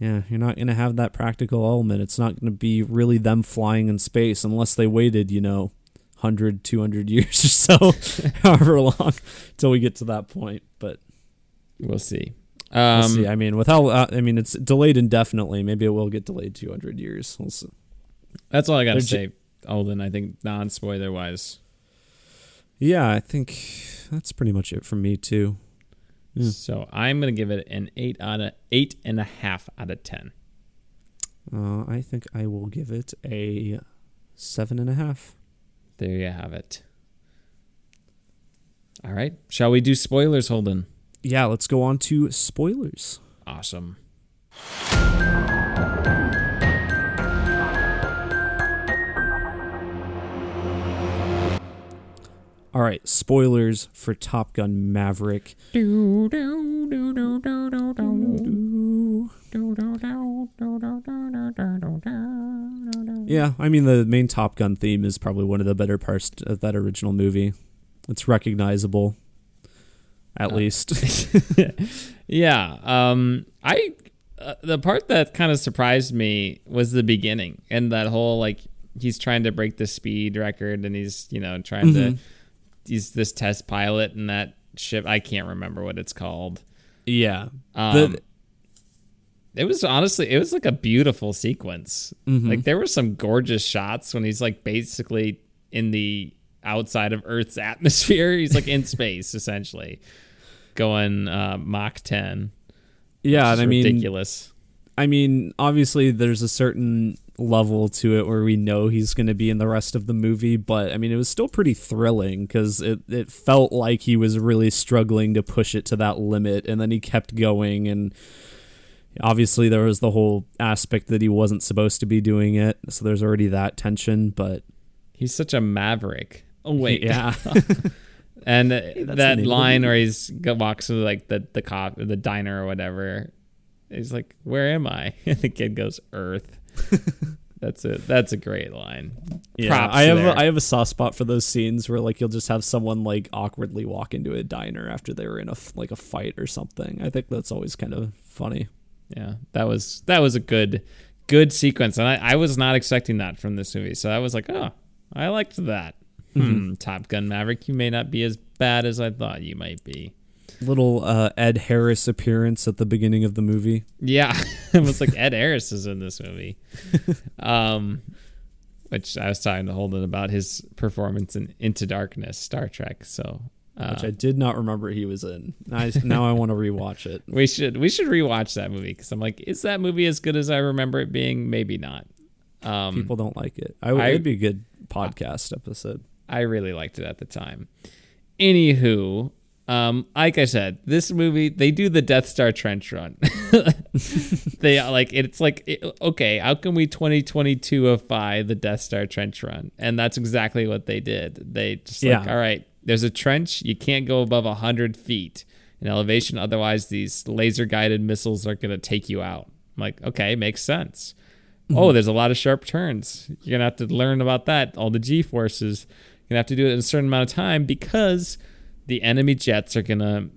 yeah, you're not going to have that practical element. It's not going to be really them flying in space unless they waited, you know, 100, 200 years or so, however long, till we get to that point. But we'll see. We'll Um, see. I mean, with how uh, I mean, it's delayed indefinitely. Maybe it will get delayed 200 years. We'll see. That's all I gotta They're say, Holden. I think non spoiler wise. Yeah, I think that's pretty much it from me too. Yeah. So I'm gonna give it an eight out of eight and a half out of ten. Uh, I think I will give it a seven and a half. There you have it. All right, shall we do spoilers, Holden? Yeah, let's go on to spoilers. Awesome. All right, spoilers for Top Gun Maverick. Yeah, I mean the main Top Gun theme is probably one of the better parts of that original movie. It's recognizable, at Uh, least. Yeah. Um. I uh, the part that kind of surprised me was the beginning and that whole like he's trying to break the speed record and he's you know trying to he's this test pilot and that ship I can't remember what it's called. yeah, Um, it was honestly, it was like a beautiful sequence. Mm-hmm. Like there were some gorgeous shots when he's like basically in the outside of Earth's atmosphere. He's like in space essentially, going uh, Mach ten. yeah, and I mean, ridiculous. I mean, obviously, there's a certain level to it where we know he's going to be in the rest of the movie, but I mean, it was still pretty thrilling because it, it felt like he was really struggling to push it to that limit, and then he kept going. And obviously, there was the whole aspect that he wasn't supposed to be doing it, so there's already that tension, but He's such a maverick. Oh wait, yeah. And that line where he's walks through like the the cop the diner or whatever, he's like, "Where am I?" And the kid goes, "Earth." That's it. That's a great line. Yeah, Props I have there. a, I have a soft spot for those scenes where like you'll just have someone like awkwardly walk into a diner after they were in a like a fight or something. I think that's always kind of funny. Yeah, that was that was a good good sequence, and I, I was not expecting that from this movie. So I was like, oh, I liked that. Hmm, Top Gun Maverick, you may not be as bad as I thought you might be. Little uh, Ed Harris appearance at the beginning of the movie. Yeah, it was like Ed Harris is in this movie. um, which I was talking to Holden about his performance in Into Darkness, Star Trek. So uh, Which I did not remember he was in. I, now I want to rewatch it. we should we should rewatch that movie because I'm like, is that movie as good as I remember it being? Maybe not. Um, People don't like it. I would. It'd be a good podcast episode. I really liked it at the time. Anywho, um, like I said, this movie they do the Death Star trench run. they are like it's like it- okay, how can we 2022ify the Death Star trench run? And that's exactly what they did. They just like, Yeah. all right, there's a trench, you can't go above hundred feet in elevation, otherwise these laser guided missiles are gonna take you out. I'm like, okay, makes sense. Oh, there's a lot of sharp turns. You're gonna have to learn about that. All the G forces. You're gonna have to do it in a certain amount of time because the enemy jets are gonna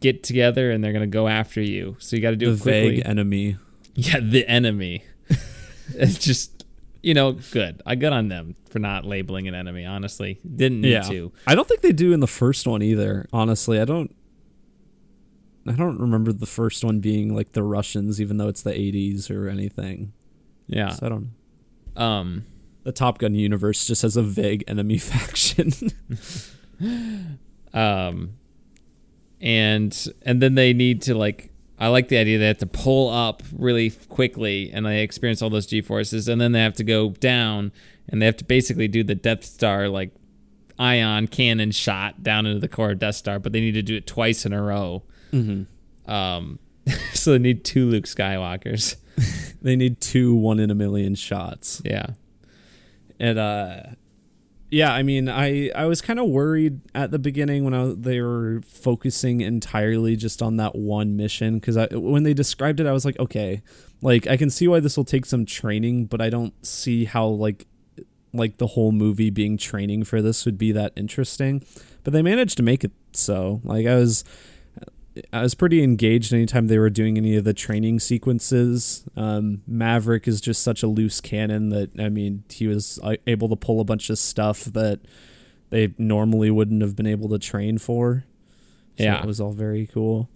get together and they're gonna go after you. So you got to do The it quickly. vague enemy. Yeah, the enemy. it's just you know good. I got on them for not labeling an enemy. Honestly, didn't need Yeah. to. I don't think they do in the first one either. Honestly, I don't. I don't remember the first one being like the Russians, even though it's the '80s or anything. Yeah. So I don't. Um. The Top Gun universe just has a vague enemy faction. um and and then they need to like i like the idea they have to pull up really quickly and they experience all those g forces and then they have to go down and they have to basically do the death star like ion cannon shot down into the core of death star but they need to do it twice in a row mm-hmm. um so they need two luke skywalkers They need two one in a million shots. yeah And uh yeah, I mean, I I was kind of worried at the beginning when I, they were focusing entirely just on that one mission because when they described it, I was like, okay, like I can see why this will take some training, but I don't see how like like the whole movie being training for this would be that interesting. But they managed to make it so. Like I was I was pretty engaged anytime they were doing any of the training sequences. Um, Maverick is just such a loose cannon that I mean he was uh, able to pull a bunch of stuff that they normally wouldn't have been able to train for. So Yeah. it was all very cool.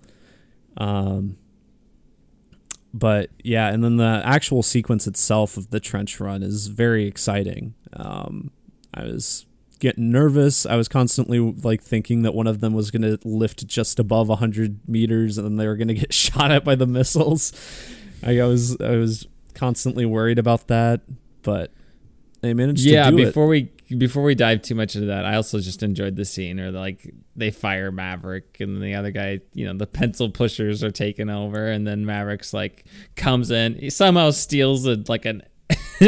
Um, but yeah, and then the actual sequence itself of the trench run is very exciting. Um, I was getting nervous. I was constantly like thinking that one of them was going to lift just above 100 meters and then they were going to get shot at by the missiles. I was I was constantly worried about that, but they managed yeah to do before we before we dive too much into that i also just enjoyed the scene or like they fire maverick and the other guy you know the pencil pushers are taking over and then maverick's like comes in he somehow steals a like an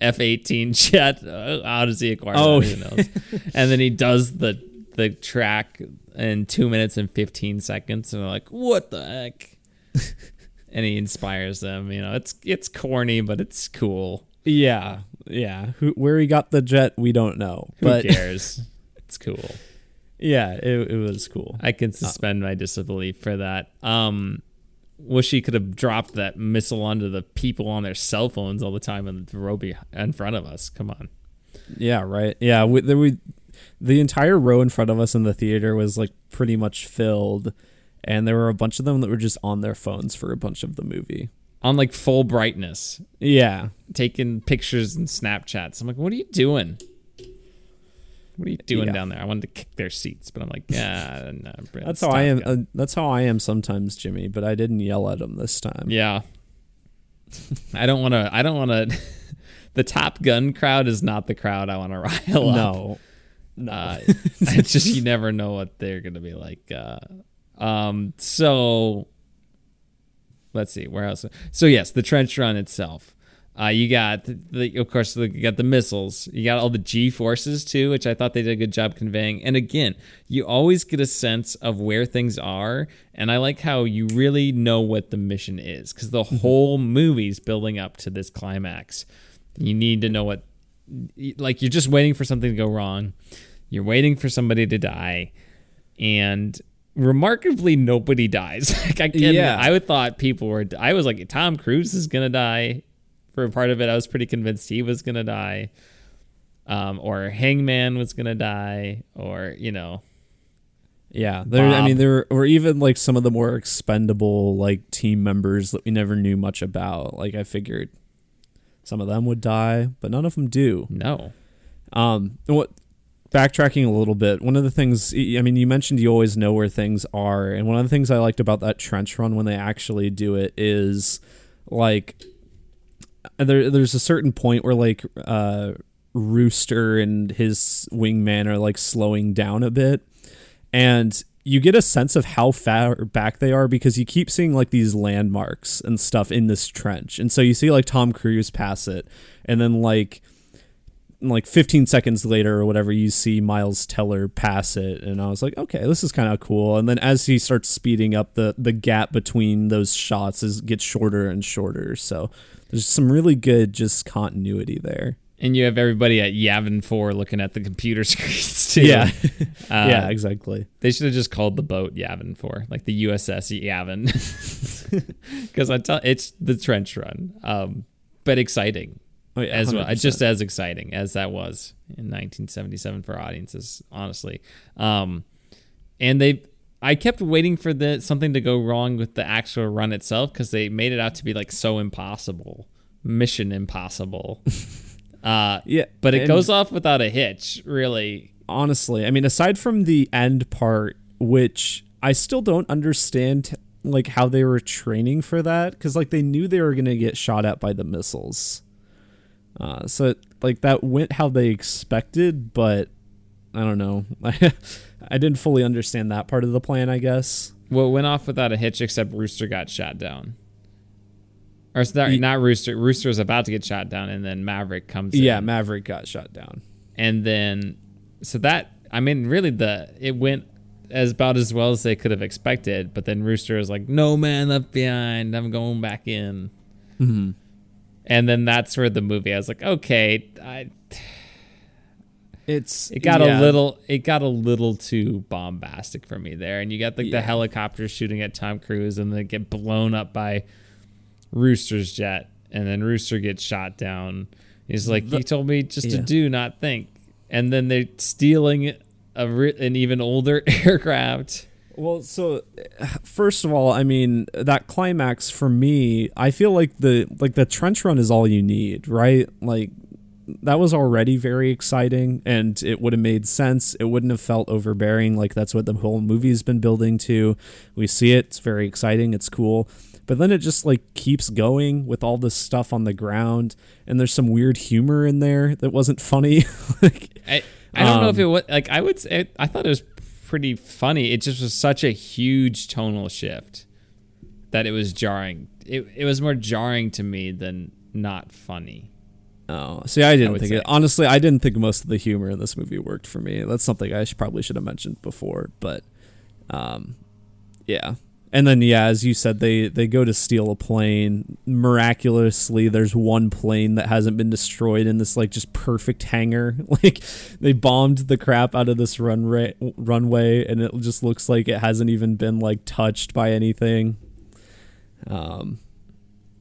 f-18 jet Uh, how does he acquire Oh. Who knows? and then he does the the track in two minutes and 15 seconds and they're like what the heck and he inspires them you know it's it's corny but it's cool. Yeah, yeah. Who, where he got the jet, we don't know. who but cares it's cool yeah, it, it was cool. I can suspend my disbelief for that. Um, wish he could have dropped that missile onto the people on their cell phones all the time in the row in front of us. Come on. Yeah, right. Yeah, we, there we the entire row in front of us in the theater was like pretty much filled, and there were a bunch of them that were just on their phones for a bunch of the movie. On like full brightness, Yeah, taking pictures and Snapchats. I'm like, what are you doing? What are you doing Yeah. down there? I wanted to kick their seats, but I'm like, yeah, no, that's how I am. Uh, that's how I am sometimes, Jimmy. But I didn't yell at him this time. Yeah. I don't want to. I don't want to. the Top Gun crowd is not the crowd I want to rile up. No, no. Uh, it's just you never know what they're gonna be like. Uh, um, so let's see where else. So yes, the trench run itself. Uh, you got the, of course the, you got the missiles. You got all the G forces too, which I thought they did a good job conveying. And again, you always get a sense of where things are, and I like how you really know what the mission is because the whole movie's building up to this climax. You need to know what like you're just waiting for something to go wrong. You're waiting for somebody to die, and remarkably, nobody dies. like I can, Yeah. I would thought people were. I was like, Tom Cruise is gonna die. For a part of it, I was pretty convinced he was gonna die, um, or Hangman was gonna die, or you know, Yeah, there. I mean, there were even like some of the more expendable like team members that we never knew much about. Like I figured some of them would die, but none of them do. no, Um, what backtracking a little bit, one of the things I mean, you mentioned you always know where things are, and one of the things I liked about that trench run when they actually do it is like there. There's a certain point where like uh, Rooster and his wingman are like slowing down a bit, and you get a sense of how far back they are because you keep seeing like these landmarks and stuff in this trench. And so you see like Tom Cruise pass it and then like like 15 seconds later or whatever you see Miles Teller pass it and I was like, "Okay, this is kind of cool." And then as he starts speeding up the the gap between those shots is gets shorter and shorter. So there's some really good just continuity there. And you have everybody at Yavin 4 looking at the computer screens too. Yeah. Uh, yeah, exactly. They should have just called the boat Yavin 4, like the USS Yavin. Because I tell it's the trench run. Um, but exciting Oh, yeah, as well. Just as exciting as that was in 1977 for audiences, honestly. Um, and they, I kept waiting for the something to go wrong with the actual run itself because they made it out to be like so impossible, mission impossible. uh, yeah, but it goes off without a hitch, really. honestly. I mean, aside from the end part, which I still don't understand, like how they were training for that, because like they knew they were gonna get shot at by the missiles. Uh, so like that went how they expected, but I don't know. I didn't fully understand that part of the plan. I guess. Well, it went off without a hitch, except Rooster got shot down. Or it's not, Rooster. Rooster was about to get shot down, and then Maverick comes in. Yeah, Maverick got shot down. and then so that I mean, really, the it went as about as well as they could have expected. But then Rooster was like, "No man left behind. I'm going back in." Mm-hmm. And then that's where the movie. I was like, "Okay, I." It's It got yeah. a little. It got a little too bombastic for me there, and you got like Yeah. the helicopter shooting at Tom Cruise, and they get blown up by Rooster's jet, and then Rooster gets shot down. He's like, The- "You told me just to do, not think." And then they're stealing a re- an even older aircraft. Well, so first of all, I mean that climax for me, I feel like the like the trench run is all you need, right? Like that was already very exciting and it would have made sense. It wouldn't have felt overbearing like that's what the whole movie's been building to. We see it, it's very exciting, it's cool. But then it just like keeps going with all this stuff on the ground and there's some weird humor in there that wasn't funny. like I I don't know if Um, it was like I would say I thought it was pretty funny. It just was such a huge tonal shift that it was jarring. It it was more jarring to me than not funny. Oh, see, I didn't would think say. it. Honestly, I didn't think most of the humor in this movie worked for me. That's something I should, probably should have mentioned before, but, um, yeah. And then, yeah, as you said, they they go to steal a plane. Miraculously, there's one plane that hasn't been destroyed in this like just perfect hangar. Like they bombed the crap out of this runway runway, and it just looks like it hasn't even been like touched by anything. Um,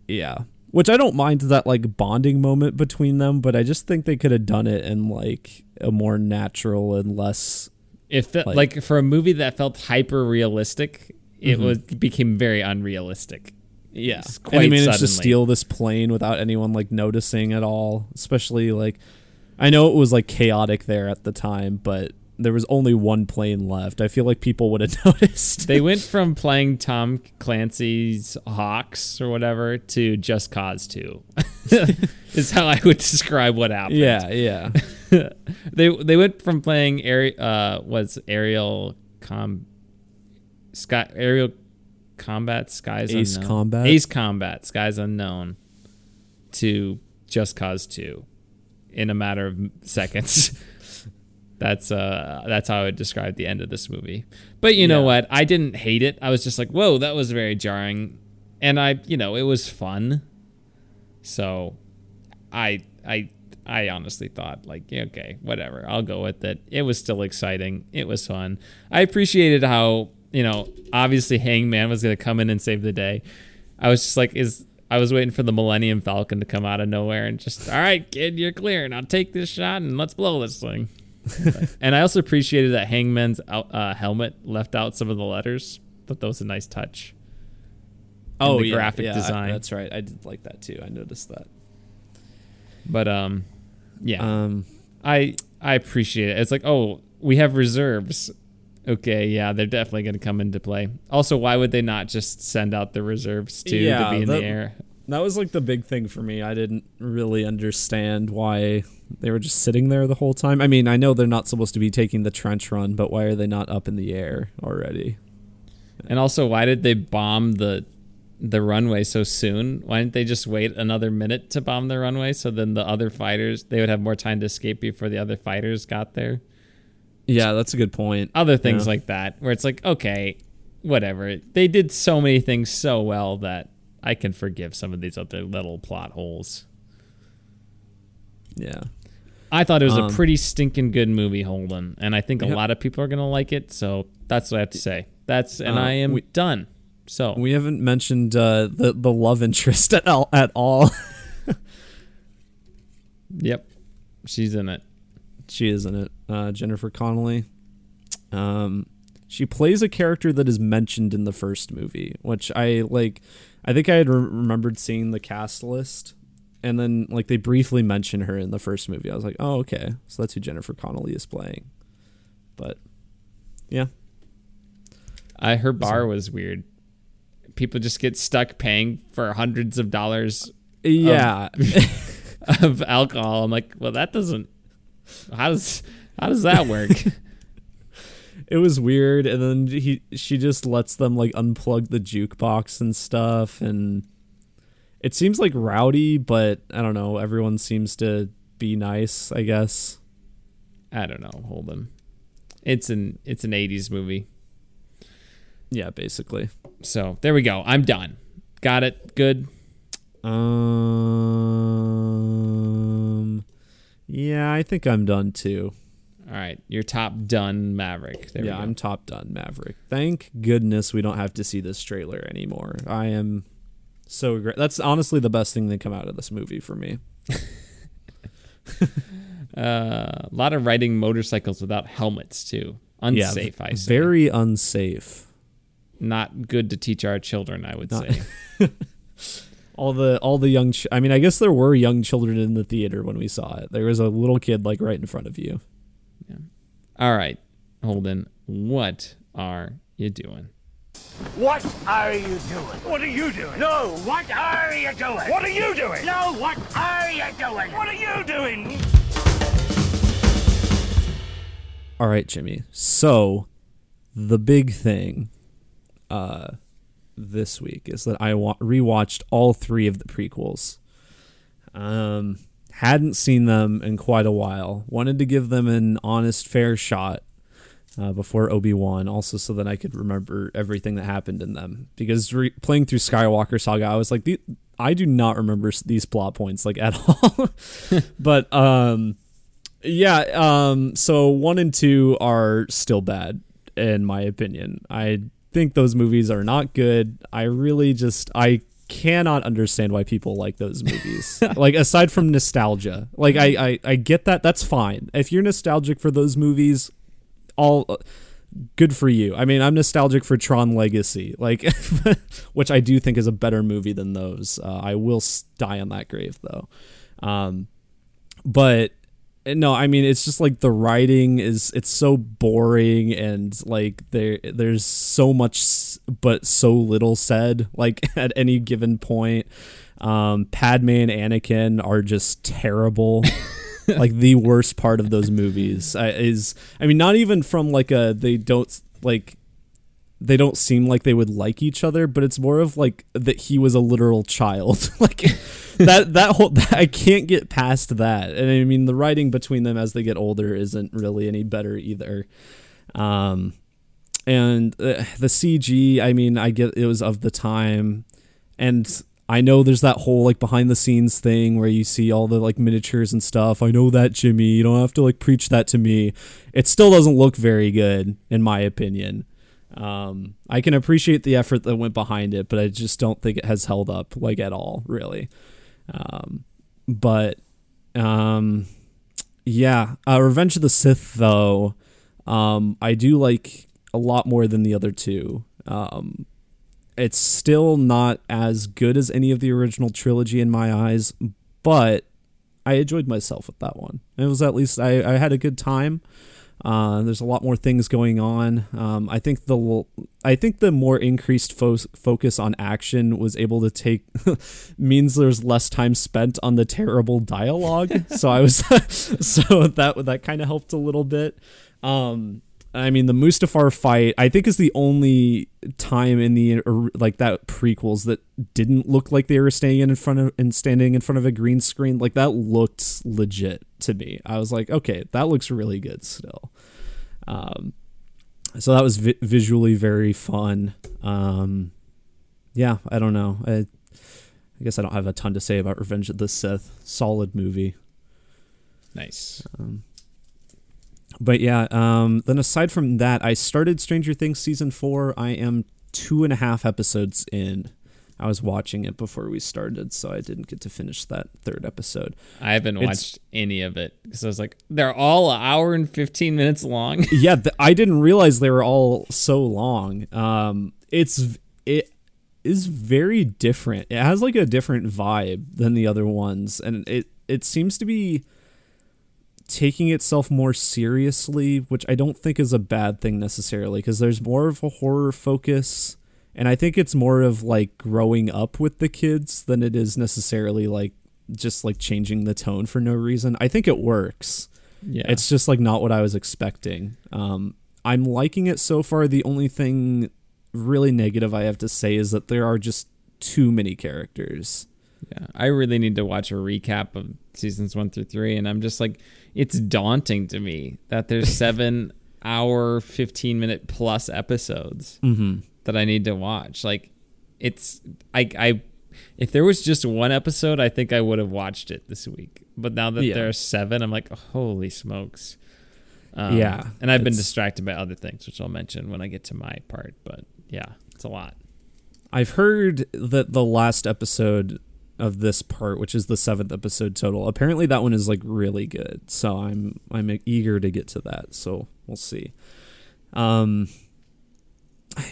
yeah. Which I don't mind that like bonding moment between them, but I just think they could have done it in like a more natural and less It felt Like- like, for a movie that felt hyper realistic, it Mhm. was became very unrealistic. yeah. It's and quite they managed to steal this plane without anyone like noticing at all. Especially like I know it was like chaotic there at the time, but there was only one plane left. I feel like people would have noticed. They went from playing Tom Clancy's H.A.W.X. or whatever to Just Cause 2. is how I would describe what happened. yeah, yeah. they they went from playing air uh was aerial com sky aerial combat skies Ace unknown Combat? ace combat skies unknown to just cause 2 in a matter of seconds that's uh that's how i would describe the end of this movie but you know what i didn't hate it i was just like whoa that was very jarring and i you know it was fun so I I I honestly thought like okay, whatever. I'll go with it. It was still exciting. It was fun. I appreciated how, you know, obviously Hangman was going to come in and save the day. I was just like is I was waiting for the Millennium Falcon to come out of nowhere and just all right, kid, you're clear. Now take this shot and let's blow this thing. and I also appreciated that Hangman's out, uh, helmet left out some of the letters. Thought that was a nice touch. oh, the yeah, graphic yeah, I- design. that's right. I did like that too. I noticed that. But um yeah. Um, I I appreciate it. It's like, oh, we have reserves. Okay, yeah, they're definitely going to come into play. Also, why would they not just send out the reserves too Yeah, to be in that- the air? That was like the big thing for me. I didn't really understand why they were just sitting there the whole time. I mean, I know they're not supposed to be taking the trench run, but why are they not up in the air already? And also, why did they bomb the the runway so soon? Why didn't they just wait another minute to bomb the runway so then the other fighters they would have more time to escape before the other fighters got there? Yeah, that's a good point. Other things Yeah. like that where it's like, okay, whatever. They did so many things so well that I can forgive some of these other little plot holes. Yeah. I thought it was Um, a pretty stinking good movie, Holden, and I think a lot of people are gonna like it. So that's what I have to say. That's and Uh, I am we- done. So We haven't mentioned uh, the the love interest at all. At all. yep, she's in it. she is in it. Uh, Jennifer Connelly. Um, she plays a character that is mentioned in the first movie, which I like. I think I had re- remembered seeing the cast list, and then like they briefly mention her in the first movie. I was like, oh okay, so that's who Jennifer Connelly is playing. But yeah, I her bar was weird. People just get stuck paying for hundreds of dollars uh, yeah, of alcohol. I'm like, well, that doesn't. How does how does that work? it was weird. And then he she just lets them like unplug the jukebox and stuff, and it seems like rowdy, but I don't know. Everyone seems to be nice, I guess. I don't know. Hold on. It's an it's an '80s movie. Yeah, basically. So there we go. I'm done. Got it. Good. Um. Yeah, I think I'm done too. All right. You're top done, Maverick. There yeah. I'm top done, Maverick. Thank goodness we don't have to see this trailer anymore. I am so great. That's honestly the best thing that come out of this movie for me. Uh, a lot of riding motorcycles without helmets too. Unsafe, yeah, I say. Very unsafe. not good to teach our children. I would Not- say. All the all the young. Ch- I mean, I guess there were young children in the theater when we saw it. There was a little kid like right in front of you. All right, Holden. What are you doing? What are you doing? What are you doing? No, what are you doing? What are you doing? No, what are you doing? What are you doing? All right, Jimmy. So, the big thing uh, this week is that I wa- rewatched all three of the prequels. Um, hadn't seen them in quite a while. Wanted to give them an honest, fair shot uh, before Obi Wan, also so that I could remember everything that happened in them. Because re- playing through Skywalker Saga, I was like, I do not remember these plot points like at all. but um, yeah, um, so one and two are still bad in my opinion. I think those movies are not good. I really just I cannot understand why people like those movies. like aside from nostalgia. Like I, I I get that that's fine. If you're nostalgic for those movies, all good for you. I mean, I'm nostalgic for Tron Legacy, like which I do think is a better movie than those. Uh, I will die on that grave though. Um but no i mean it's just like the writing is it's so boring and like there there's so much but so little said like at any given point. Um padme and anakin are just terrible. Like the worst part of those movies uh, is i mean not even from like a they don't like they don't seem like they would like each other, but it's more of like that he was a literal child. like that that whole I can't get past that. And I mean the writing between them as they get older isn't really any better either. Um and uh, the CG, I mean, I get it was of the time and I know there's that whole like behind the scenes thing where you see all the like miniatures and stuff. I know that Jimmy, you don't have to like preach that to me. It still doesn't look very good in my opinion. Um, I can appreciate the effort that went behind it, but I just don't think it has held up like at all, really. Um, but um, yeah, uh, Revenge of the Sith though, um, I do like a lot more than the other two. Um, it's still not as good as any of the original trilogy in my eyes, but I enjoyed myself with that one. It was at least I, I had a good time. Uh, there's a lot more things going on. Um, I think the I think the more increased fo- focus on action was able to take means there's less time spent on the terrible dialogue. so I was so that that kind of helped a little bit. Um, I mean, the Mustafar fight I think is the only time in the or, like that prequels that didn't look like they were staying in front of and standing in front of a green screen. Like that looked legit to me. I was like, okay, that looks really good still. Um, so that was vi- visually very fun. Um, yeah, I don't know. I, I guess I don't have a ton to say about Revenge of the Sith. Solid movie. Nice. But yeah, um, then aside from that, I started Stranger Things season four. I am two and a half episodes in. I was watching it before we started, so I didn't get to finish that third episode. I haven't It's- watched any of it because I was like, they're all an hour and 15 minutes long. yeah, th- I didn't realize they were all so long. Um, it's it is very different. It has like a different vibe than the other ones, and it it seems to be taking itself more seriously, which I don't think is a bad thing necessarily, because there's more of a horror focus, and I think it's more of like growing up with the kids than it is necessarily like just like changing the tone for no reason. I think it works. yeah. It's just like not what I was expecting. Um, I'm liking it so far. The only thing really negative I have to say is that there are just too many characters. Yeah, I really need to watch a recap of seasons one through three, and I'm just like, it's daunting to me that there's seven hour, 15 minute plus episodes that I need to watch. Like, it's I I if there was just one episode, I think I would have watched it this week. But now that Yeah. there are seven, I'm like, holy smokes. Um, Yeah, and I've been distracted by other things, which I'll mention when I get to my part. But yeah, it's a lot. I've heard that the last episode of this part, which is the seventh episode total, apparently that one is like really good. So I'm I'm eager to get to that. So we'll see. Um,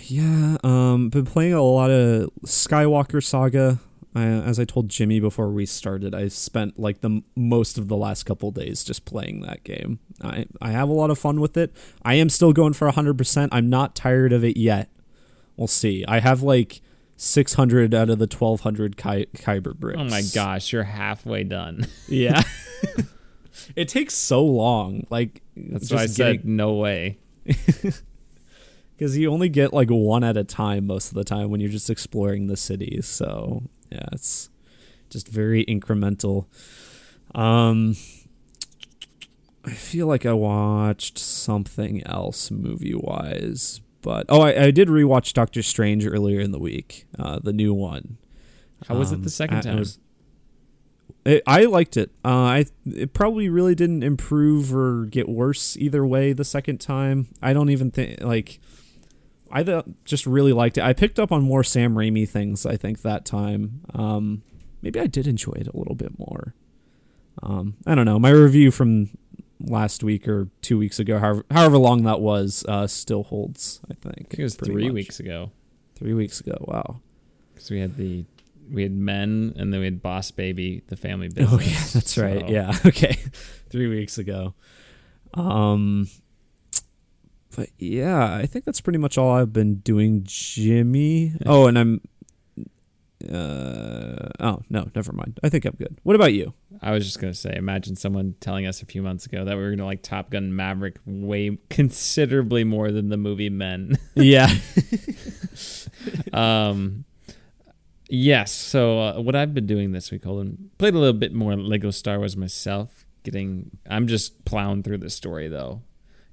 yeah. Um, been playing a lot of Skywalker Saga. I, as I told Jimmy before we started, I spent like the most of the last couple days just playing that game. I I have a lot of fun with it. I am still going for hundred percent. I'm not tired of it yet. We'll see. I have like 600 out of the 1200 Ky- Kyber bricks. Oh my gosh, you're halfway done. Yeah. it takes so long. Like That's why I said no way. because you only get like one at a time most of the time when you're just exploring the city. So yeah, it's just very incremental. Um, I feel like I watched something else movie wise, but oh, I, I did rewatch Doctor Strange earlier in the week, uh, the new one. How was it Um, the second I- I time? was- It, I liked it. Uh, I it probably really didn't improve or get worse either way the second time. I don't even think like I th- just really liked it. I picked up on more Sam Raimi things. I think that time. Um, maybe I did enjoy it a little bit more. Um, I don't know. My review from last week or two weeks ago, however, however long that was, uh, still holds. I think. I think it was three much. weeks ago Three weeks ago. Wow. because we had the we had men and then we had Boss Baby, the family business. Oh yeah, that's right. Yeah. Okay. Three weeks ago. Um but yeah, I think that's pretty much all I've been doing, Jimmy. Oh, and I'm uh oh no, never mind. I think I'm good. What about you? I was just gonna say, imagine someone telling us a few months ago that we were gonna like Top Gun Maverick way considerably more than the movie Men. Yeah. um, yes. So uh, what I've been doing this week, Holden, played a little bit more Lego Star Wars myself. Getting, I'm just plowing through the story though,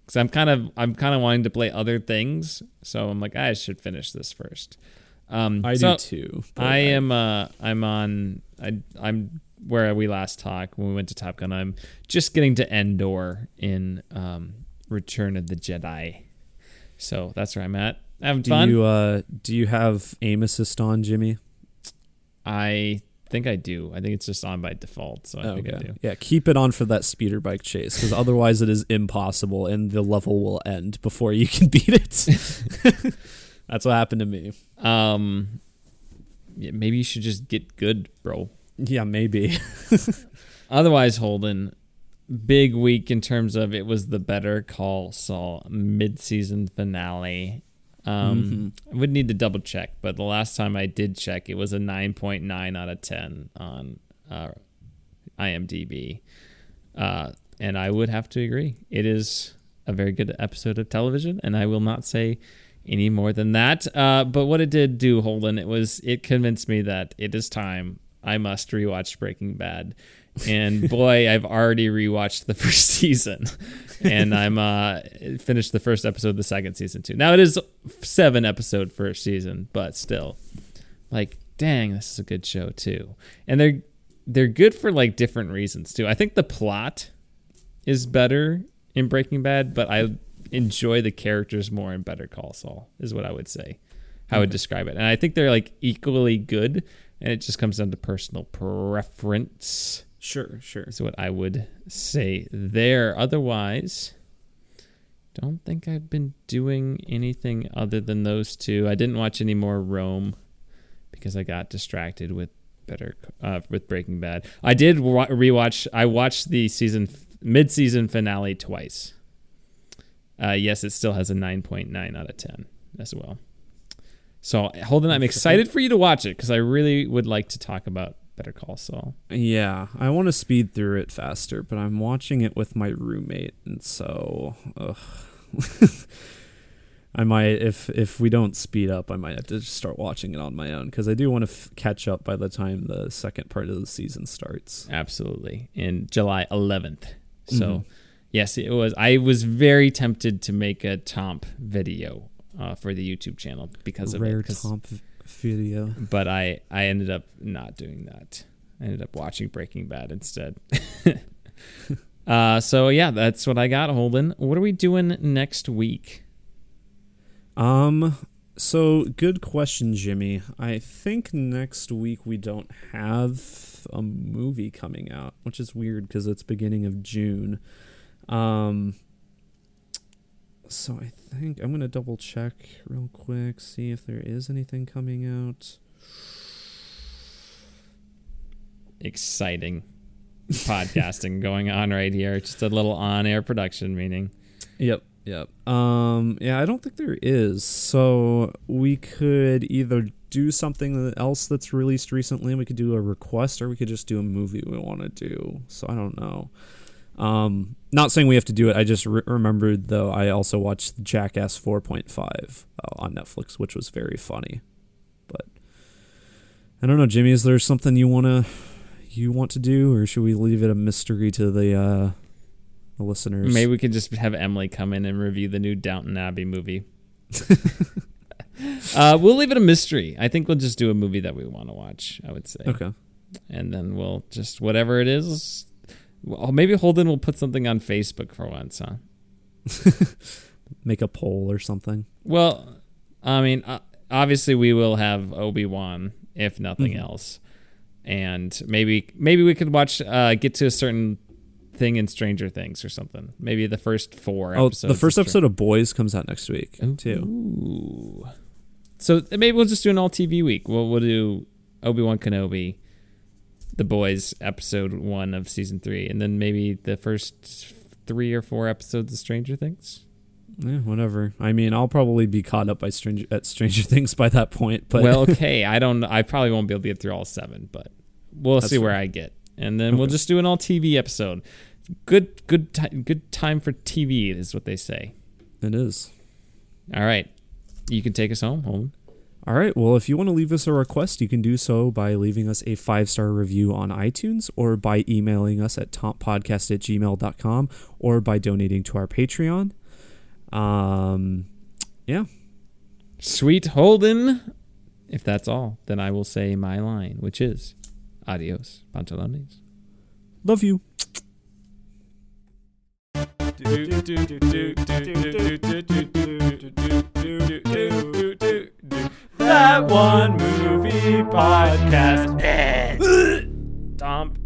because I'm kind of, I'm kind of wanting to play other things. So I'm like, I should finish this first. Um, I so do too. I am, uh, I'm on, I, I'm where we last talked when we went to Top Gun. I'm just getting to Endor in um, Return of the Jedi. So that's where I'm at. Having do fun. you uh do you have aim assist on, Jimmy? I think I do. I think it's just on by default, so I think I do. Yeah, keep it on for that speeder bike chase because otherwise it is impossible and the level will end before you can beat it. That's what happened to me. Um, yeah, maybe you should just get good, bro. Yeah, maybe. Otherwise, Holden, big week in terms of it was the Better Call Saul mid-season finale. Um, I would need to double check, but the last time I did check, it was a 9.9 out of 10 on uh, IMDb. Uh, and I would have to agree. It is a very good episode of television, and I will not say any more than that. Uh, but what it did do, Holden, it was it convinced me that it is time I must rewatch Breaking Bad. And boy, I've already rewatched the first season, and I'm uh finished the first episode of the second season too. Now it is seven episode first season, but still, like, dang, this is a good show too. And they're they're good for like different reasons too. I think the plot is better in Breaking Bad, but I enjoy the characters more in Better Call Saul. Is what I would say. How I would describe it, and I think they're like equally good, and it just comes down to personal preference. Sure, sure. Is what I would say there. Otherwise, don't think I've been doing anything other than those two. I didn't watch any more Rome because I got distracted with better uh, with Breaking Bad. I did wa- rewatch. I watched the season mid-season finale twice. Uh, yes, it still has a nine point nine out of ten as well. So Holden, I'm excited for you to watch it because I really would like to talk about Better Call Saul. Yeah, I want to speed through it faster, but I'm watching it with my roommate, and so. I might if if we don't speed up, I might have to just start watching it on my own because I do want to f- catch up by the time the second part of the season starts. Absolutely. In July 11th. So, Mhm. yes, it was. I was very tempted to make a Tomp video uh, for the YouTube channel because of Rare it. Tomp video. But I, I ended up not doing that. I ended up watching Breaking Bad instead. uh, so, yeah, that's what I got, Holden. What are we doing next week? Um. So good question, Jimmy. I think next week we don't have a movie coming out, which is weird because it's beginning of June. Um. So I think I'm gonna double check real quick, see if there is anything coming out. Exciting podcasting going on right here. Just a little on air production meeting. Yep. Yep. Um. Yeah, I don't think there is. So we could either do something else that's released recently, and we could do a request, or we could just do a movie we want to do. So I don't know. Um. Not saying we have to do it. I just re- remembered though. I also watched Jackass 4.5 uh, on Netflix, which was very funny. But I don't know, Jimmy. Is there something you wanna you want to do, or should we leave it a mystery to the uh, the listeners? Maybe we could just have Emily come in and review the new Downton Abbey movie. uh, we'll leave it a mystery. I think we'll just do a movie that we want to watch. I would say, Okay. and then we'll just whatever it is. Well, maybe Holden will put something on Facebook for once, huh? Make a poll or something. Well, I mean, obviously we will have Obi Wan if nothing Mhm. else, and maybe maybe we could watch uh, get to a certain thing in Stranger Things or something. Maybe the first four. Oh, episodes the first of Str- episode of Boys comes out next week too. So maybe we'll just do an all TV week. We'll we'll do Obi Wan Kenobi, The Boys episode one of season three, and then maybe the first three or four episodes of Stranger Things. Yeah, whatever. I mean, I'll probably be caught up by Stranger at Stranger Things by that point. But well, okay, I don't. I probably won't be able to get through all seven, but we'll That's see where. I get, and then we'll just do an all TV episode. Good, good, good time for TV is what they say. it is. All right, you can take us home, Holden. All right. Well, if you want to leave us a request, you can do so by leaving us a five star review on iTunes or by emailing us at toppodcast at gmail.com or by donating to our Patreon. Um, yeah. Sweet Holden. If that's all, then I will say my line, which is adios, pantalones. Love you that one movie podcast.